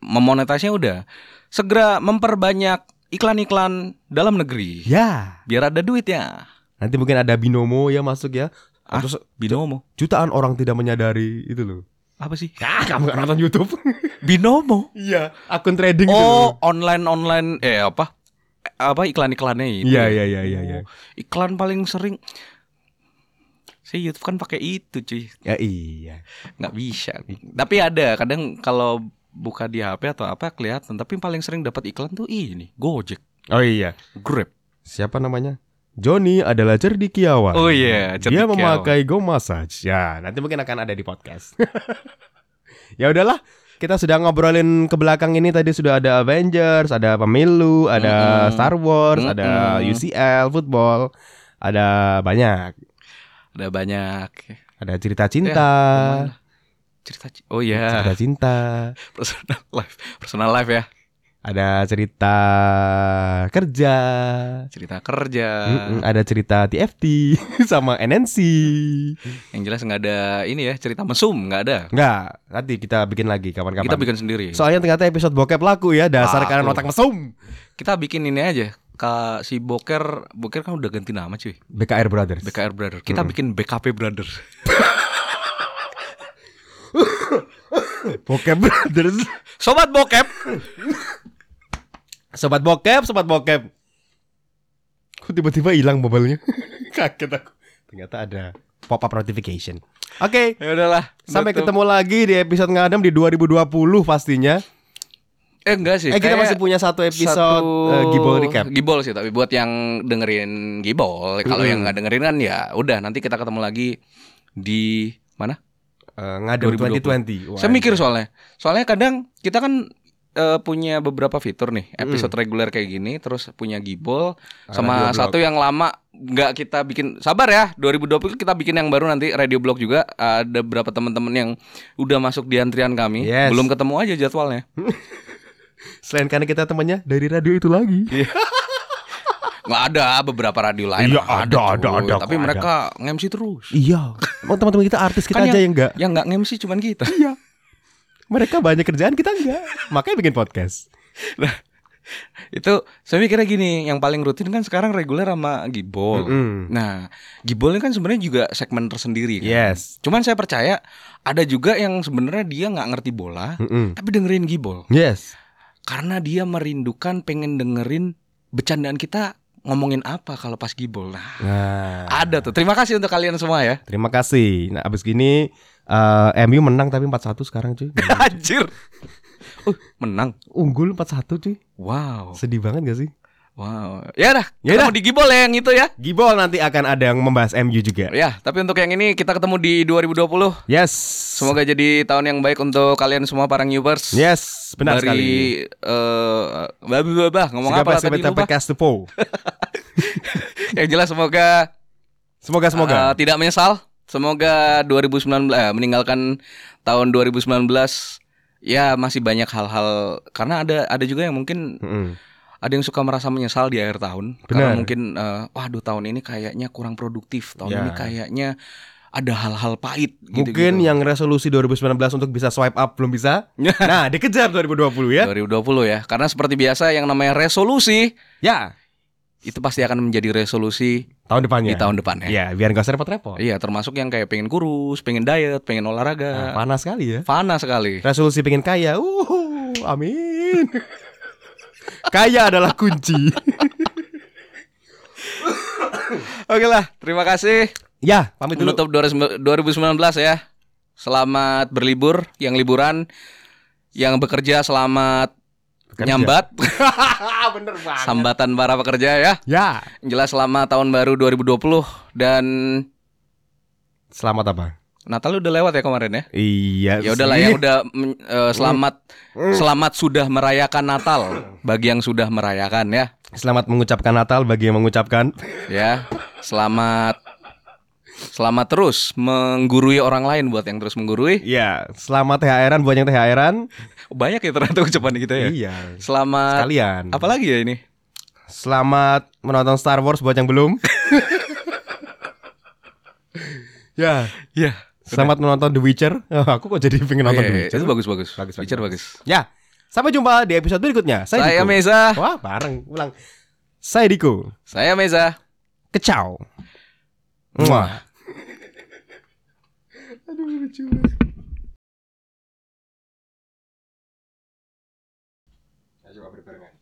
memonetasnya udah segera memperbanyak iklan-iklan dalam negeri Ya. biar ada duit ya Nanti mungkin ada binomo ya masuk ya. Ah, Terus binomo jutaan orang tidak menyadari itu loh. apa sih Ah, kamu nonton YouTube? binomo Iya, akun trading itu. oh online online eh apa apa iklan-iklannya itu Iya, iya, iya, iya, iya. iklan paling sering saya YouTube kan pakai itu cuy Ya iya. nggak bisa tapi ada kadang kalau buka di HP atau apa kelihatan tapi paling sering dapat iklan tuh ini Gojek Oh iya. Grab Siapa namanya? Joni adalah cerdikiawan. oh iya Dia memakai Go Massage. Ya, nanti mungkin akan ada di podcast. ya udahlah, kita sudah ngobrolin ke belakang ini tadi sudah ada Avengers, ada pemilu, ada Mm-mm. Star Wars, ada Mm-mm. UCL, football, ada banyak. ada banyak Ada cerita cinta, ke mana? cerita oh iya cerita cinta, personal life personal life ya ada cerita kerja, cerita kerja Mm-mm, ada cerita TFT sama NNC. yang jelas nggak ada ini ya cerita mesum nggak ada Enggak, nanti kita bikin lagi kapan-kapan. kita bikin sendiri Soalnya ternyata episode bokep laku ya dasar Laku. karena otak mesum. kita bikin ini aja Kak si Boker Boker kan udah ganti nama cuy BKR Brothers. BKR Brother kita bikin BKP Brother Bokep Brothers. sobat bokep Sobat bokep, sobat bokep. Kok tiba-tiba hilang mobilnya? Kaget aku. Ternyata ada pop up notification. Oke, ya udahlah sampai tutup. ketemu lagi di episode ngadem di 2020 pastinya. eh enggak sih Eh kita kayak masih punya satu episode satu- eh, Gibol recap. Gibol sih tapi buat yang dengerin Gibol kalau yang nggak dengerin kan ya udah nanti kita ketemu lagi di mana Eh, ngadem 2020. 2020. Wah, Saya mikir soalnya. Soalnya kadang kita kan eh, punya beberapa fitur nih, episode reguler kayak gini, terus punya Gibol Radio sama Blog. satu yang lama nggak kita bikin. Sabar ya, 2020 kita bikin yang baru nanti Radio Blog juga. Ada beberapa teman-teman yang udah masuk di antrian kami. Yes. Belum ketemu aja jadwalnya. Selain karena kita temannya dari radio itu lagi. Nggak ada beberapa radio lain. Iya, ada, cuy. ada, ada, Tapi mereka nge-MC terus. iya. Oh, teman-teman kita artis kita Kan aja yang enggak. Yang nggak nge-MC cuman kita. Iya. Mereka banyak kerjaan kita enggak. Makanya bikin podcast. Itu saya mikirnya gini, yang paling rutin kan sekarang reguler sama Gibol. Mm-mm. Nah, Gibol kan sebenarnya juga segmen tersendiri kan. Yes. Cuman saya percaya ada juga yang sebenarnya dia nggak ngerti bola, Mm-mm. tapi dengerin Gibol. Yes. Karena dia merindukan pengen dengerin bercandaan kita ngomongin apa kalau pas Gibol. Nah, Nah, ada tuh. Terima kasih untuk kalian semua ya. terima kasih. Nah, abis gini eh, MU menang tapi 4-1 sekarang cuy. Anjir. Uh, menang. Unggul 4-1 cuy. Wow. Sedih banget gak sih? Wow. Ya dah, Ya ketemu di Gibol ya yang itu ya. Gibol nanti akan ada yang membahas MU juga. Ya, tapi untuk yang ini kita ketemu di 2020. Yes. Semoga jadi tahun yang baik untuk kalian semua para newbers. Yes, benar Dari sekali. eh babi babah ngomong Segala apa tadi lupa. podcast. Yang jelas semoga Semoga semoga. eh, tidak menyesal. Semoga 2019 eh, meninggalkan tahun 2019 ya masih banyak hal-hal karena ada ada juga yang mungkin Mm-mm. ada yang suka merasa menyesal di akhir tahun karena Benar. mungkin eh, waduh tahun ini kayaknya kurang produktif. Tahun Ya. ini kayaknya ada hal-hal pahit gitu, Mungkin yang resolusi 2019 untuk bisa swipe up belum bisa. Nah, dikejar 2020 ya. 2020 ya. Karena seperti biasa yang namanya resolusi Ya. Itu pasti akan menjadi resolusi Tahun depannya. di tahun depannya. Iya, biar gak usah repot-repot. Iya, termasuk yang kayak pengen kurus, pengen diet, pengen Nah, olahraga. panas sekali ya. Panas sekali. Resolusi pengen kaya. Uh, amin. kaya adalah kunci. Oke lah, terima kasih. ya, pamit dulu. Menutup 2019 ya. Selamat berlibur, yang liburan, yang bekerja selamat Bekerja. nyambat, Bener banget. sambatan para pekerja ya. Ya. Jelas selamat tahun baru 2020 dan Selamat apa? Natal udah lewat ya kemarin ya. Iya. Ya udahlah yang udah eh, selamat selamat sudah merayakan Natal bagi yang sudah merayakan ya. Selamat mengucapkan Natal bagi yang mengucapkan. Ya. Selamat selamat terus menggurui orang lain buat yang terus menggurui. Iya, selamat THR-an buat yang THR-an. Banyak ya ternyata ucapan kita ya. Iya. Selamat Sekalian. Apalagi ya ini? Selamat menonton Star Wars buat yang belum. ya. Ya. Selamat menonton The Witcher. Oh, aku kok jadi pengen nonton The Witcher. itu bagus bagus. Bagus, bagus, Witcher bagus. bagus. Ya. Sampai jumpa di episode berikutnya. Saya, Saya Diko. Meza. Wah, bareng. Ulang. Saya Diko. Saya Meza. Kecau. Muah. Aduh lucu. Ayo berbarengan.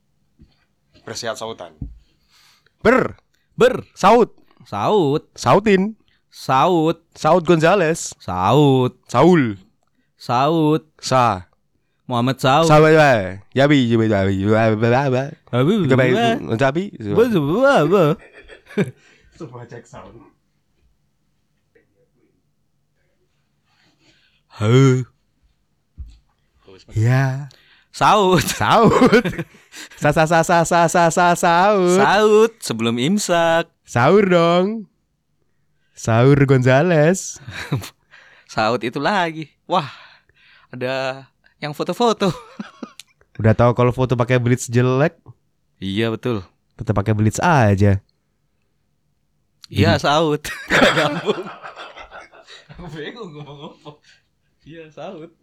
Bersihat sautan. Ber. Ber. Saut. Saud. Sautin. Saud. Saud Gonzales. Saud. Saul. Saud. Sa. Muhammad Saud. Saud. Yabi. Yabi. Yabi. Yabi. Yabi. Semua cek sound. Heh. Ya. Saud. Saud. Sa sa sa sa sa sa sa saud. Saud sebelum imsak. Sahur dong. Sahur Gonzales. Saud itu lagi. Wah, ada yang foto-foto. Udah tahu kalau foto pakai blitz jelek, Iya betul. tetap pakai blitz aja. Iya Saud. Gak nyambung. Aku bingung ngomong apa. Iya Saud.